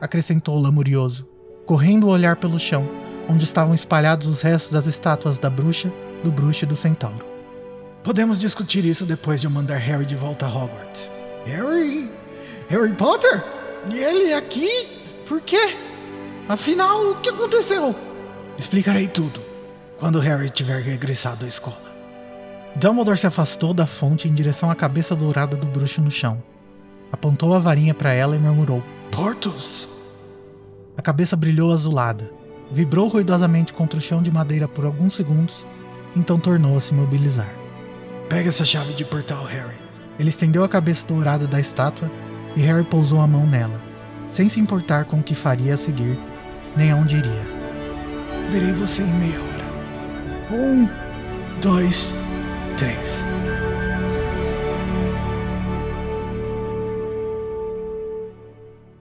Acrescentou lamurioso, correndo o olhar pelo chão, onde estavam espalhados os restos das estátuas da bruxa, do bruxo e do centauro. Podemos discutir isso depois de eu mandar Harry de volta a Hogwarts. Harry? Harry Potter? E ele aqui? Por quê? Afinal, o que aconteceu? Explicarei tudo quando Harry tiver regressado à escola. Dumbledore se afastou da fonte em direção à cabeça dourada do bruxo no chão. Apontou a varinha para ela e murmurou: Portos! A cabeça brilhou azulada, vibrou ruidosamente contra o chão de madeira por alguns segundos, então tornou a se mobilizar. Pega essa chave de portal, Harry. Ele estendeu a cabeça dourada da estátua e Harry pousou a mão nela, sem se importar com o que faria a seguir, nem aonde iria. Verei você em meia hora. Um, dois, três.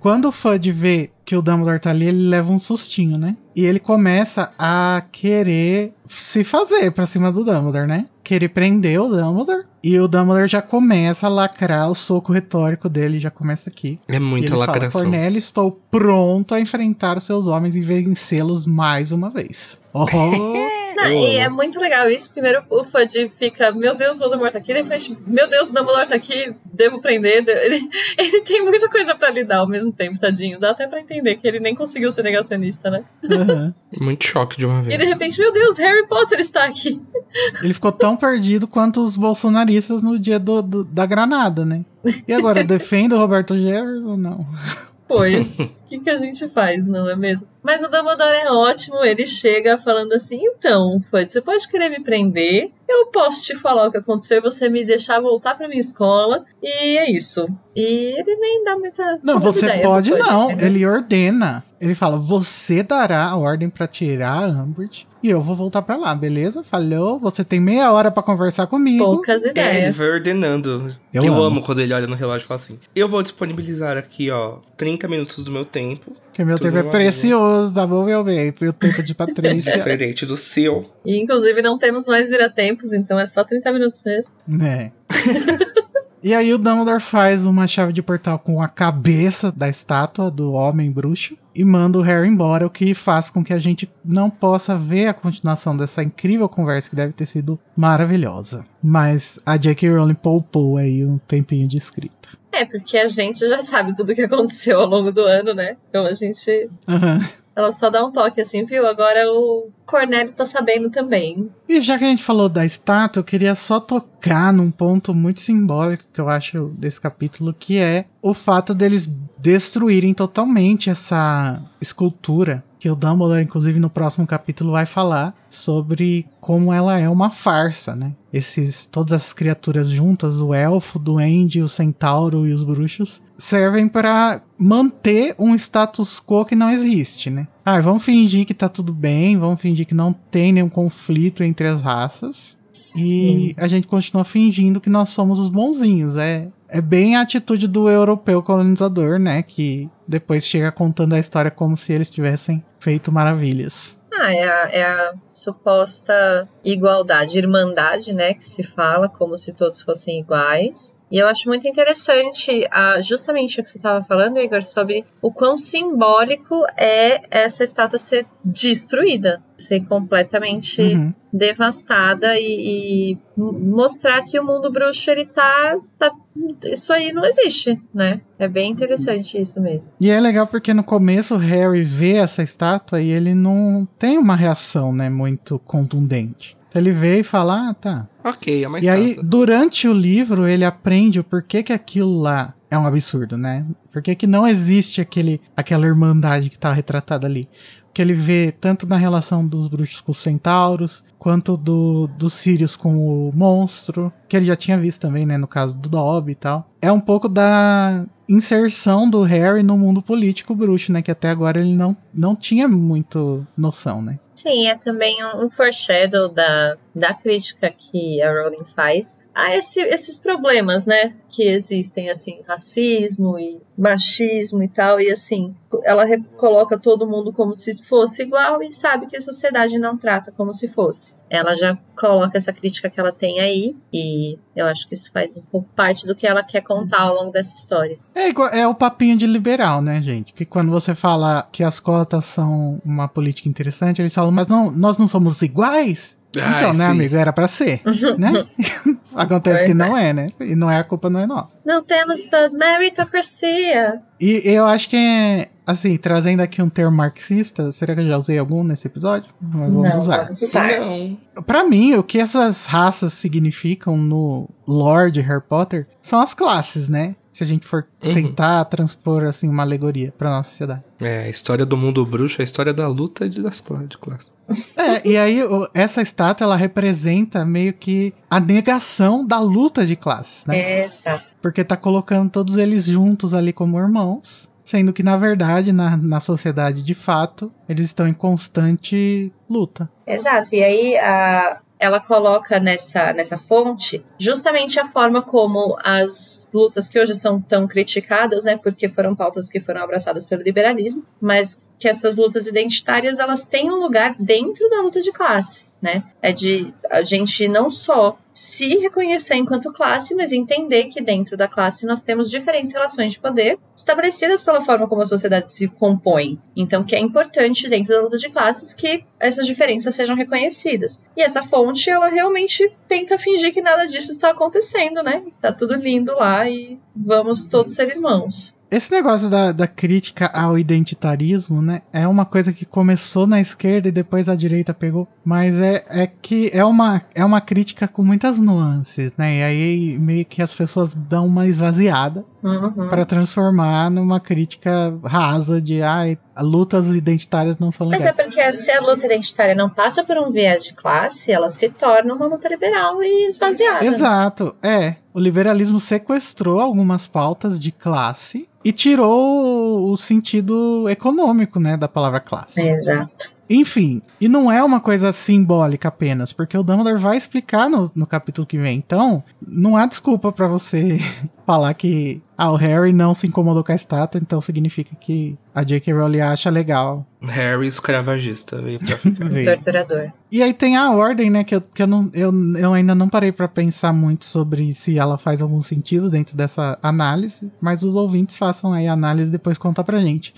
Quando o Fudge vê que o Dumbledore tá ali, ele leva um sustinho, né? E ele começa a querer se fazer pra cima do Dumbledore, né? Querer prender o Dumbledore. E o Dumbledore já começa a lacrar o soco retórico dele, já começa aqui. É muita lacração. Fala, Cornélio, estou pronto a enfrentar os seus homens e vencê-los mais uma vez. Oh! Não, e é muito legal isso. Primeiro o Fudge fica, meu Deus, o Voldemort tá aqui. Depois, meu Deus, o Dumbledore tá aqui, devo prender. Ele, ele tem muita coisa pra lidar ao mesmo tempo, tadinho. Dá até pra entender que ele nem conseguiu ser negacionista, né? Uhum. Muito choque de uma vez. E de repente, meu Deus, Harry Potter está aqui. Ele ficou tão perdido quanto os bolsonaristas no dia do, do da granada, né? E agora, defende o Roberto Jefferson ou não? Pois, o que, que a gente faz, não é mesmo? Mas o Dumbledore é ótimo, ele chega falando assim: então, Fudge, você pode querer me prender, eu posso te falar o que aconteceu e você me deixar voltar pra minha escola, e é isso. E ele nem dá muita. Não, você pode Fudge, não. Ele ordena. Ele fala: você dará a ordem pra tirar a Umbridge e eu vou voltar pra lá, beleza? Falhou. Você tem meia hora pra conversar comigo. Poucas É, ele ideias. vai ordenando. Eu Eu, amo. amo. quando ele olha no relógio e fala assim: Eu vou disponibilizar aqui, ó, 30 minutos do meu tempo. Porque meu tempo é precioso, tá bom, meu bem? E o tempo de Patrícia. Diferente do seu. E inclusive não temos mais viratempos, então é só 30 minutos mesmo. né? E aí o Dumbledore faz uma chave de portal com a cabeça da estátua do homem bruxo e manda o Harry embora, o que faz com que a gente não possa ver a continuação dessa incrível conversa que deve ter sido maravilhosa. Mas a J.K. Rowling poupou aí um tempinho de escrita. É, porque a gente já sabe tudo o que aconteceu ao longo do ano, né? Então a gente. Aham. Ela só dá um toque assim, viu? Agora o Cornélio tá sabendo também. E já que a gente falou da estátua, eu queria só tocar num ponto muito simbólico que eu acho desse capítulo, que é o fato deles destruírem totalmente essa escultura. Que o Dumbledore, inclusive, no próximo capítulo vai falar sobre como ela é uma farsa, né? Esses, todas essas criaturas juntas, o elfo, o duende, o centauro e os bruxos, servem para manter um status quo que não existe, né? Ah, vamos fingir que tá tudo bem, vamos fingir que não tem nenhum conflito entre as raças. E a gente continua fingindo que nós somos os bonzinhos. É, é bem a atitude do europeu colonizador, né? Que depois chega contando a história como se eles tivessem feito maravilhas. Ah, é a, é a suposta igualdade, irmandade, né? Que se fala, como se todos fossem iguais. E eu acho muito interessante ah, justamente o que você estava falando, Igor, sobre o quão simbólico é essa estátua ser destruída, ser completamente Uhum. devastada e, e mostrar que o mundo bruxo ele tá, tá. Isso aí não existe, né? É bem interessante isso mesmo. E é legal porque no começo o Harry vê essa estátua e ele não tem uma reação, né, muito contundente. Então ele vê e fala, ah, tá. Ok, é uma E aí, durante o livro, ele aprende o porquê que aquilo lá é um absurdo, né? Por que que não existe aquele, aquela irmandade que tá retratada ali. Que ele vê tanto na relação dos bruxos com os centauros, quanto do, dos Sirius com o monstro, que ele já tinha visto também, né, no caso do Dobby e tal. É um pouco da inserção do Harry no mundo político bruxo, né, que até agora ele não, não tinha muito noção, né? Sim, é também um, foreshadow da, da crítica que a Rowling faz a esse- esses problemas, né, que existem, assim, racismo e machismo e tal, e assim, ela coloca todo mundo como se fosse igual e sabe que a sociedade não trata como se fosse. Ela já coloca essa crítica que ela tem aí, e eu acho que isso faz um pouco parte do que ela quer contar ao longo dessa história. É, igual- é o papinho de liberal, né, gente? Que quando você fala que as cotas são uma política interessante, eles falam, mas não, nós não somos iguais? Ai, então, né, sim. amigo? Era pra ser, né? Acontece que Pois não é, né? E não é a culpa, não é nossa. Não temos da meritocracia. E eu acho que é, assim, trazendo aqui um termo marxista, será que eu já usei algum nesse episódio? Mas vamos Não, usar. vamos usar. Não. Pra mim, o que essas raças significam no lore de Harry Potter são as classes, né? Se a gente for Uhum. tentar transpor, assim, uma alegoria pra nossa sociedade. É, a história do mundo bruxo é a história da luta de, das cla- de classe. É, e aí o- essa estátua, ela representa meio que a negação da luta de classes, né? Exato. Porque tá colocando todos eles juntos ali como irmãos. Sendo que, na verdade, na, na sociedade de fato, eles estão em constante luta. Exato. E aí a, ela coloca nessa, nessa fonte justamente a forma como as lutas que hoje são tão criticadas, né? Porque foram pautas que foram abraçadas pelo liberalismo, mas que essas lutas identitárias elas têm um lugar dentro da luta de classe, né? É de a gente não só se reconhecer enquanto classe, mas entender que dentro da classe nós temos diferentes relações de poder estabelecidas pela forma como a sociedade se compõe. Então, que é importante dentro da luta de classes que essas diferenças sejam reconhecidas. E essa fonte, ela realmente tenta fingir que nada disso está acontecendo, né? Tá tudo lindo lá e vamos todos ser irmãos. Esse negócio da, da crítica ao identitarismo, né? É uma coisa que começou na esquerda e depois a direita pegou. Mas é, é que é uma, é uma crítica com muitas nuances, né? E aí meio que as pessoas dão uma esvaziada Uhum. para transformar numa crítica rasa de ai, lutas identitárias não são Mas legais. é porque se a luta identitária não passa por um viés de classe, ela se torna uma luta liberal e esvaziada. Exato, é. O liberalismo sequestrou algumas pautas de classe e tirou o sentido econômico, né, da palavra classe. Exato. Enfim, e não é uma coisa simbólica apenas, porque o Dumbledore vai explicar no, no capítulo que vem. Então, não há desculpa pra você falar que ah, o Harry não se incomodou com a estátua, então significa que a J.K. Rowling acha legal. Harry escravagista veio pra ficar. Torturador. E aí tem a ordem, né? Que, eu, que eu, não, eu, eu ainda não parei pra pensar muito sobre se ela faz algum sentido dentro dessa análise, mas os ouvintes façam aí a análise e depois conta pra gente.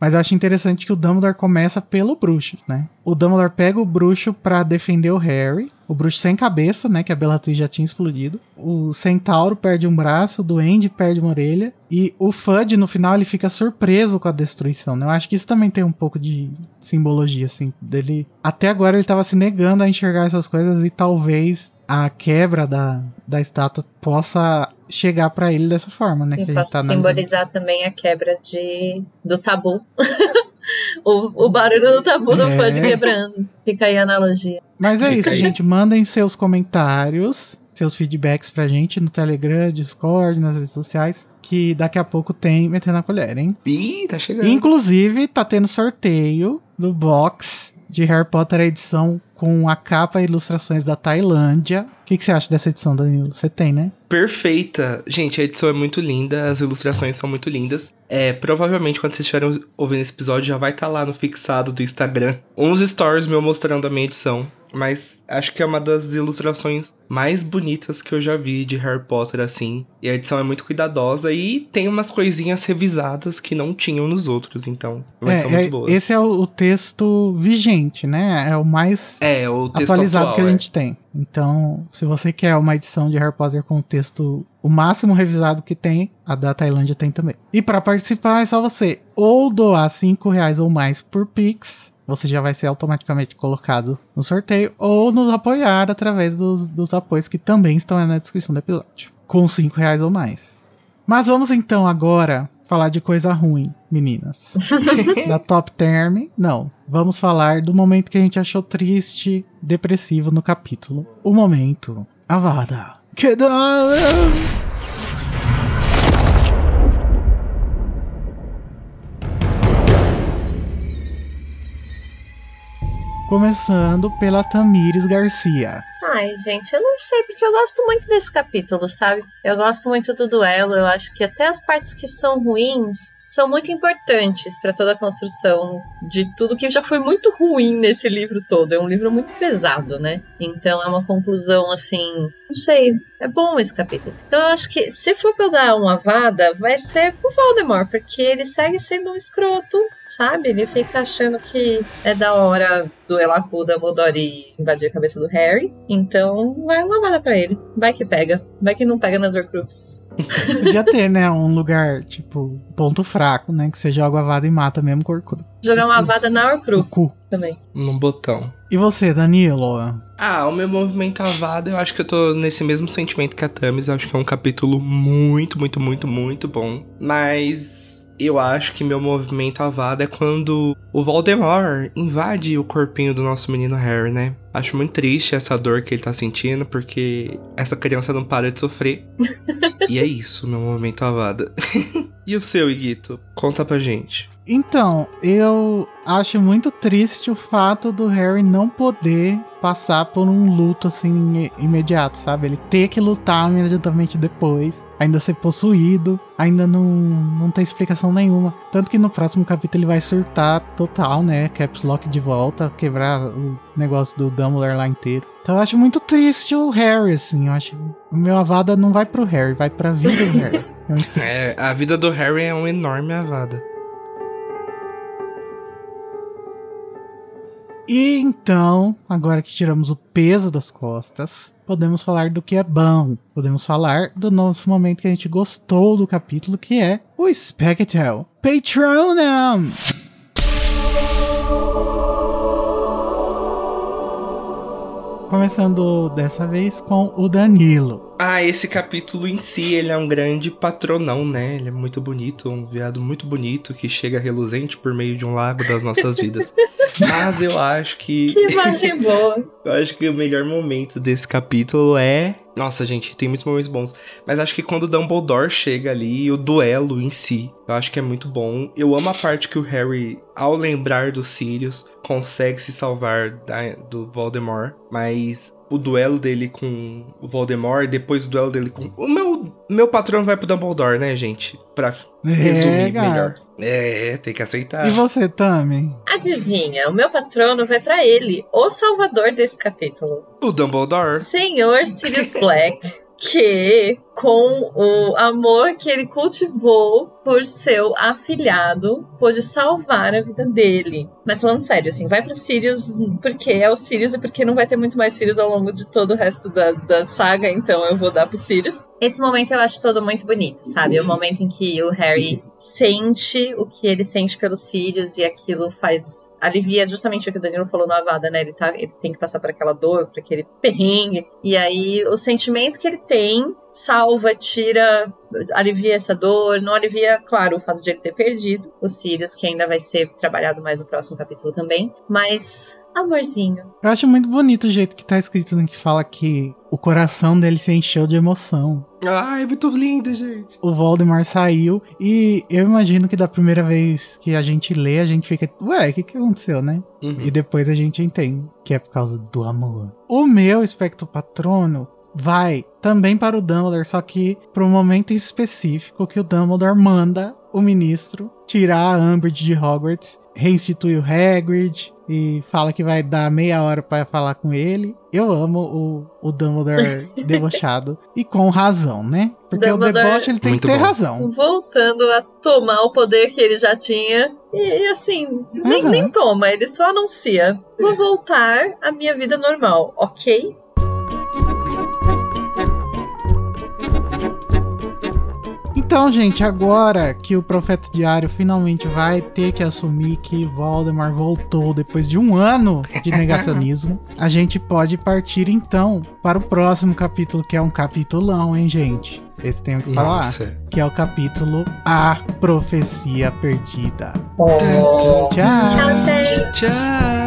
Mas eu acho interessante que o Dumbledore começa pelo bruxo, né? O Dumbledore pega o bruxo pra defender o Harry. O bruxo sem cabeça, né? Que a Bellatrix já tinha explodido. O Centauro perde um braço, o Duende perde uma orelha. E o Fudge, no final, ele fica surpreso com a destruição, né? Eu acho que isso também tem um pouco de simbologia, assim, dele... Até agora ele tava se negando a enxergar essas coisas e talvez a quebra da, da estátua possa chegar pra ele dessa forma, né? E que a gente tá analisando. simbolizar também a quebra de, do tabu. o, o barulho do tabu do É. fã de quebrando. Fica aí a analogia. Mas é Fica isso, aí. gente. Mandem seus comentários, seus feedbacks pra gente no Telegram, Discord, nas redes sociais. Que daqui a pouco tem Metendo a Colher, hein? Ih, tá chegando. Inclusive, tá tendo sorteio do box de Harry Potter edição com a capa e ilustrações da Tailândia. O que, que você acha dessa edição, Danilo? Você tem, né? Perfeita. Gente, a edição é muito linda, as ilustrações são muito lindas. É, provavelmente quando vocês estiverem ouvindo esse episódio já vai estar lá no fixado do Instagram. Uns stories meu mostrando a minha edição. Mas acho que é uma das ilustrações mais bonitas que eu já vi de Harry Potter assim. E a edição é muito cuidadosa e tem umas coisinhas revisadas que não tinham nos outros, então. É uma edição É, muito é, boa. esse é o, o texto vigente, né? É o mais É, o atualizado atual, que a é. gente tem. Então, se você quer uma edição de Harry Potter com o texto o máximo revisado que tem, a da Tailândia tem também. E para participar é só você ou doar 5 reais ou mais por Pix, você já vai ser automaticamente colocado no sorteio, ou nos apoiar através dos, dos apoios que também estão aí na descrição do episódio, com 5 reais ou mais. Mas vamos então agora falar de coisa ruim, meninas. da Top Term, não. Vamos falar do momento que a gente achou triste, depressivo no capítulo. O momento. Avada. Que Começando pela Tamires Garcia. Ai, gente, eu não sei, porque eu gosto muito desse capítulo, sabe? Eu gosto muito do duelo, eu acho que até as partes que são ruins são muito importantes pra toda a construção de tudo que já foi muito ruim nesse livro todo. É um livro muito pesado, né? Então é uma conclusão assim, não sei, é bom esse capítulo. Então eu acho que se for pra dar uma vada, vai ser pro Voldemort, porque ele segue sendo um escroto, sabe? Ele fica achando que é da hora duelar com o Dumbledore invadir a cabeça do Harry. Então vai uma vada pra ele. Vai que pega. Vai que não pega nas Horcruxes. Podia ter, né, um lugar, tipo, ponto fraco, né? Que você joga a vada e mata mesmo corcunda. Jogar uma vada na Horcrux O cu. também. Num botão. E você, Danilo? Ah, o meu movimento avado, eu acho que eu tô nesse mesmo sentimento que a. Eu acho que é um capítulo muito, muito, muito, muito bom. Mas eu acho que meu movimento avado é quando o Voldemort invade o corpinho do nosso menino Harry, né? Acho muito triste essa dor que ele tá sentindo, porque essa criança não para de sofrer. e é isso, meu movimento avado. e o seu, Iguito? Conta pra gente. Então, eu acho muito triste o fato do Harry não poder passar por um luto assim imediato, sabe? Ele ter que lutar imediatamente depois, ainda ser possuído, ainda não, não tem explicação nenhuma. Tanto que no próximo capítulo ele vai surtar total, né? Caps Lock de volta, quebrar o negócio do Dumbledore lá inteiro. Então eu acho muito triste o Harry, assim. Eu acho o meu avada não vai pro Harry, vai pra vida do Harry. É. É, a vida do Harry é uma enorme avada. E então, agora que tiramos o peso das costas, podemos falar do que é bom. Podemos falar do nosso momento que a gente gostou do capítulo, que é o Spectral Patronum. Começando dessa vez com o Danilo. Ah, esse capítulo em si, ele é um grande patronão, né? Ele é muito bonito, um viado muito bonito que chega reluzente por meio de um lago das nossas vidas. Mas eu acho que. Que imagem boa. Eu acho que o melhor momento desse capítulo é. Nossa, gente, tem muitos momentos bons. Mas acho que quando o Dumbledore chega ali, o duelo em si, eu acho que é muito bom. Eu amo a parte que o Harry, ao lembrar dos Sirius, consegue se salvar da- do Voldemort. Mas o duelo dele com o Voldemort, depois o duelo dele com. O meu, meu patrão vai pro Dumbledore, né, gente? Pra resumir cara. melhor. É, tem que aceitar. E você, Tami? Adivinha, o meu patrono vai pra ele, o salvador desse capítulo. O Dumbledore. Senhor Sirius Black, que com o amor que ele cultivou por seu afilhado, pôde salvar a vida dele. Mas falando sério, assim, vai pro Sirius porque é o Sirius e porque não vai ter muito mais Sirius ao longo de todo o resto da, da saga, então eu vou dar pro Sirius. Esse momento eu acho todo muito bonito, sabe? O momento em que o Harry sente o que ele sente pelo Sirius e aquilo faz alivia justamente o que o Danilo falou no Avada, né? Ele, tá, ele tem que passar por aquela dor, por aquele perrengue. E aí o sentimento que ele tem salva, tira, alivia essa dor. Não alivia, claro, o fato de ele ter perdido o Sirius, que ainda vai ser trabalhado mais no próximo capítulo também. Mas amorzinho. Eu acho muito bonito o jeito que tá escrito, né? Que fala que o coração dele se encheu de emoção. Ai, é muito lindo, gente. O Voldemort saiu e eu imagino que da primeira vez que a gente lê, a gente fica, ué, o que, que aconteceu, né? Uhum. E depois a gente entende que é por causa do amor. O meu espectro patrono vai também para o Dumbledore, só que para um momento específico que o Dumbledore manda o ministro tirar a Umbridge de Hogwarts, reinstitui o Hagrid e fala que vai dar meia hora para falar com ele. Eu amo o, o Dumbledore debochado e com razão, né? Porque Dumbledore- o deboche ele tem Muito que ter bom. razão. Voltando a tomar o poder que ele já tinha. E, e assim, nem, Uhum. nem toma, ele só anuncia. Vou voltar à minha vida normal, ok? Então, gente, agora que o Profeta Diário finalmente vai ter que assumir que Voldemort voltou depois de um ano de negacionismo, a gente pode partir então para o próximo capítulo, que é um capitulão, hein, gente? Esse tem o que falar. Nossa. Que é o capítulo A Profecia Perdida. Oh. Tchau! Tchau, gente. Tchau.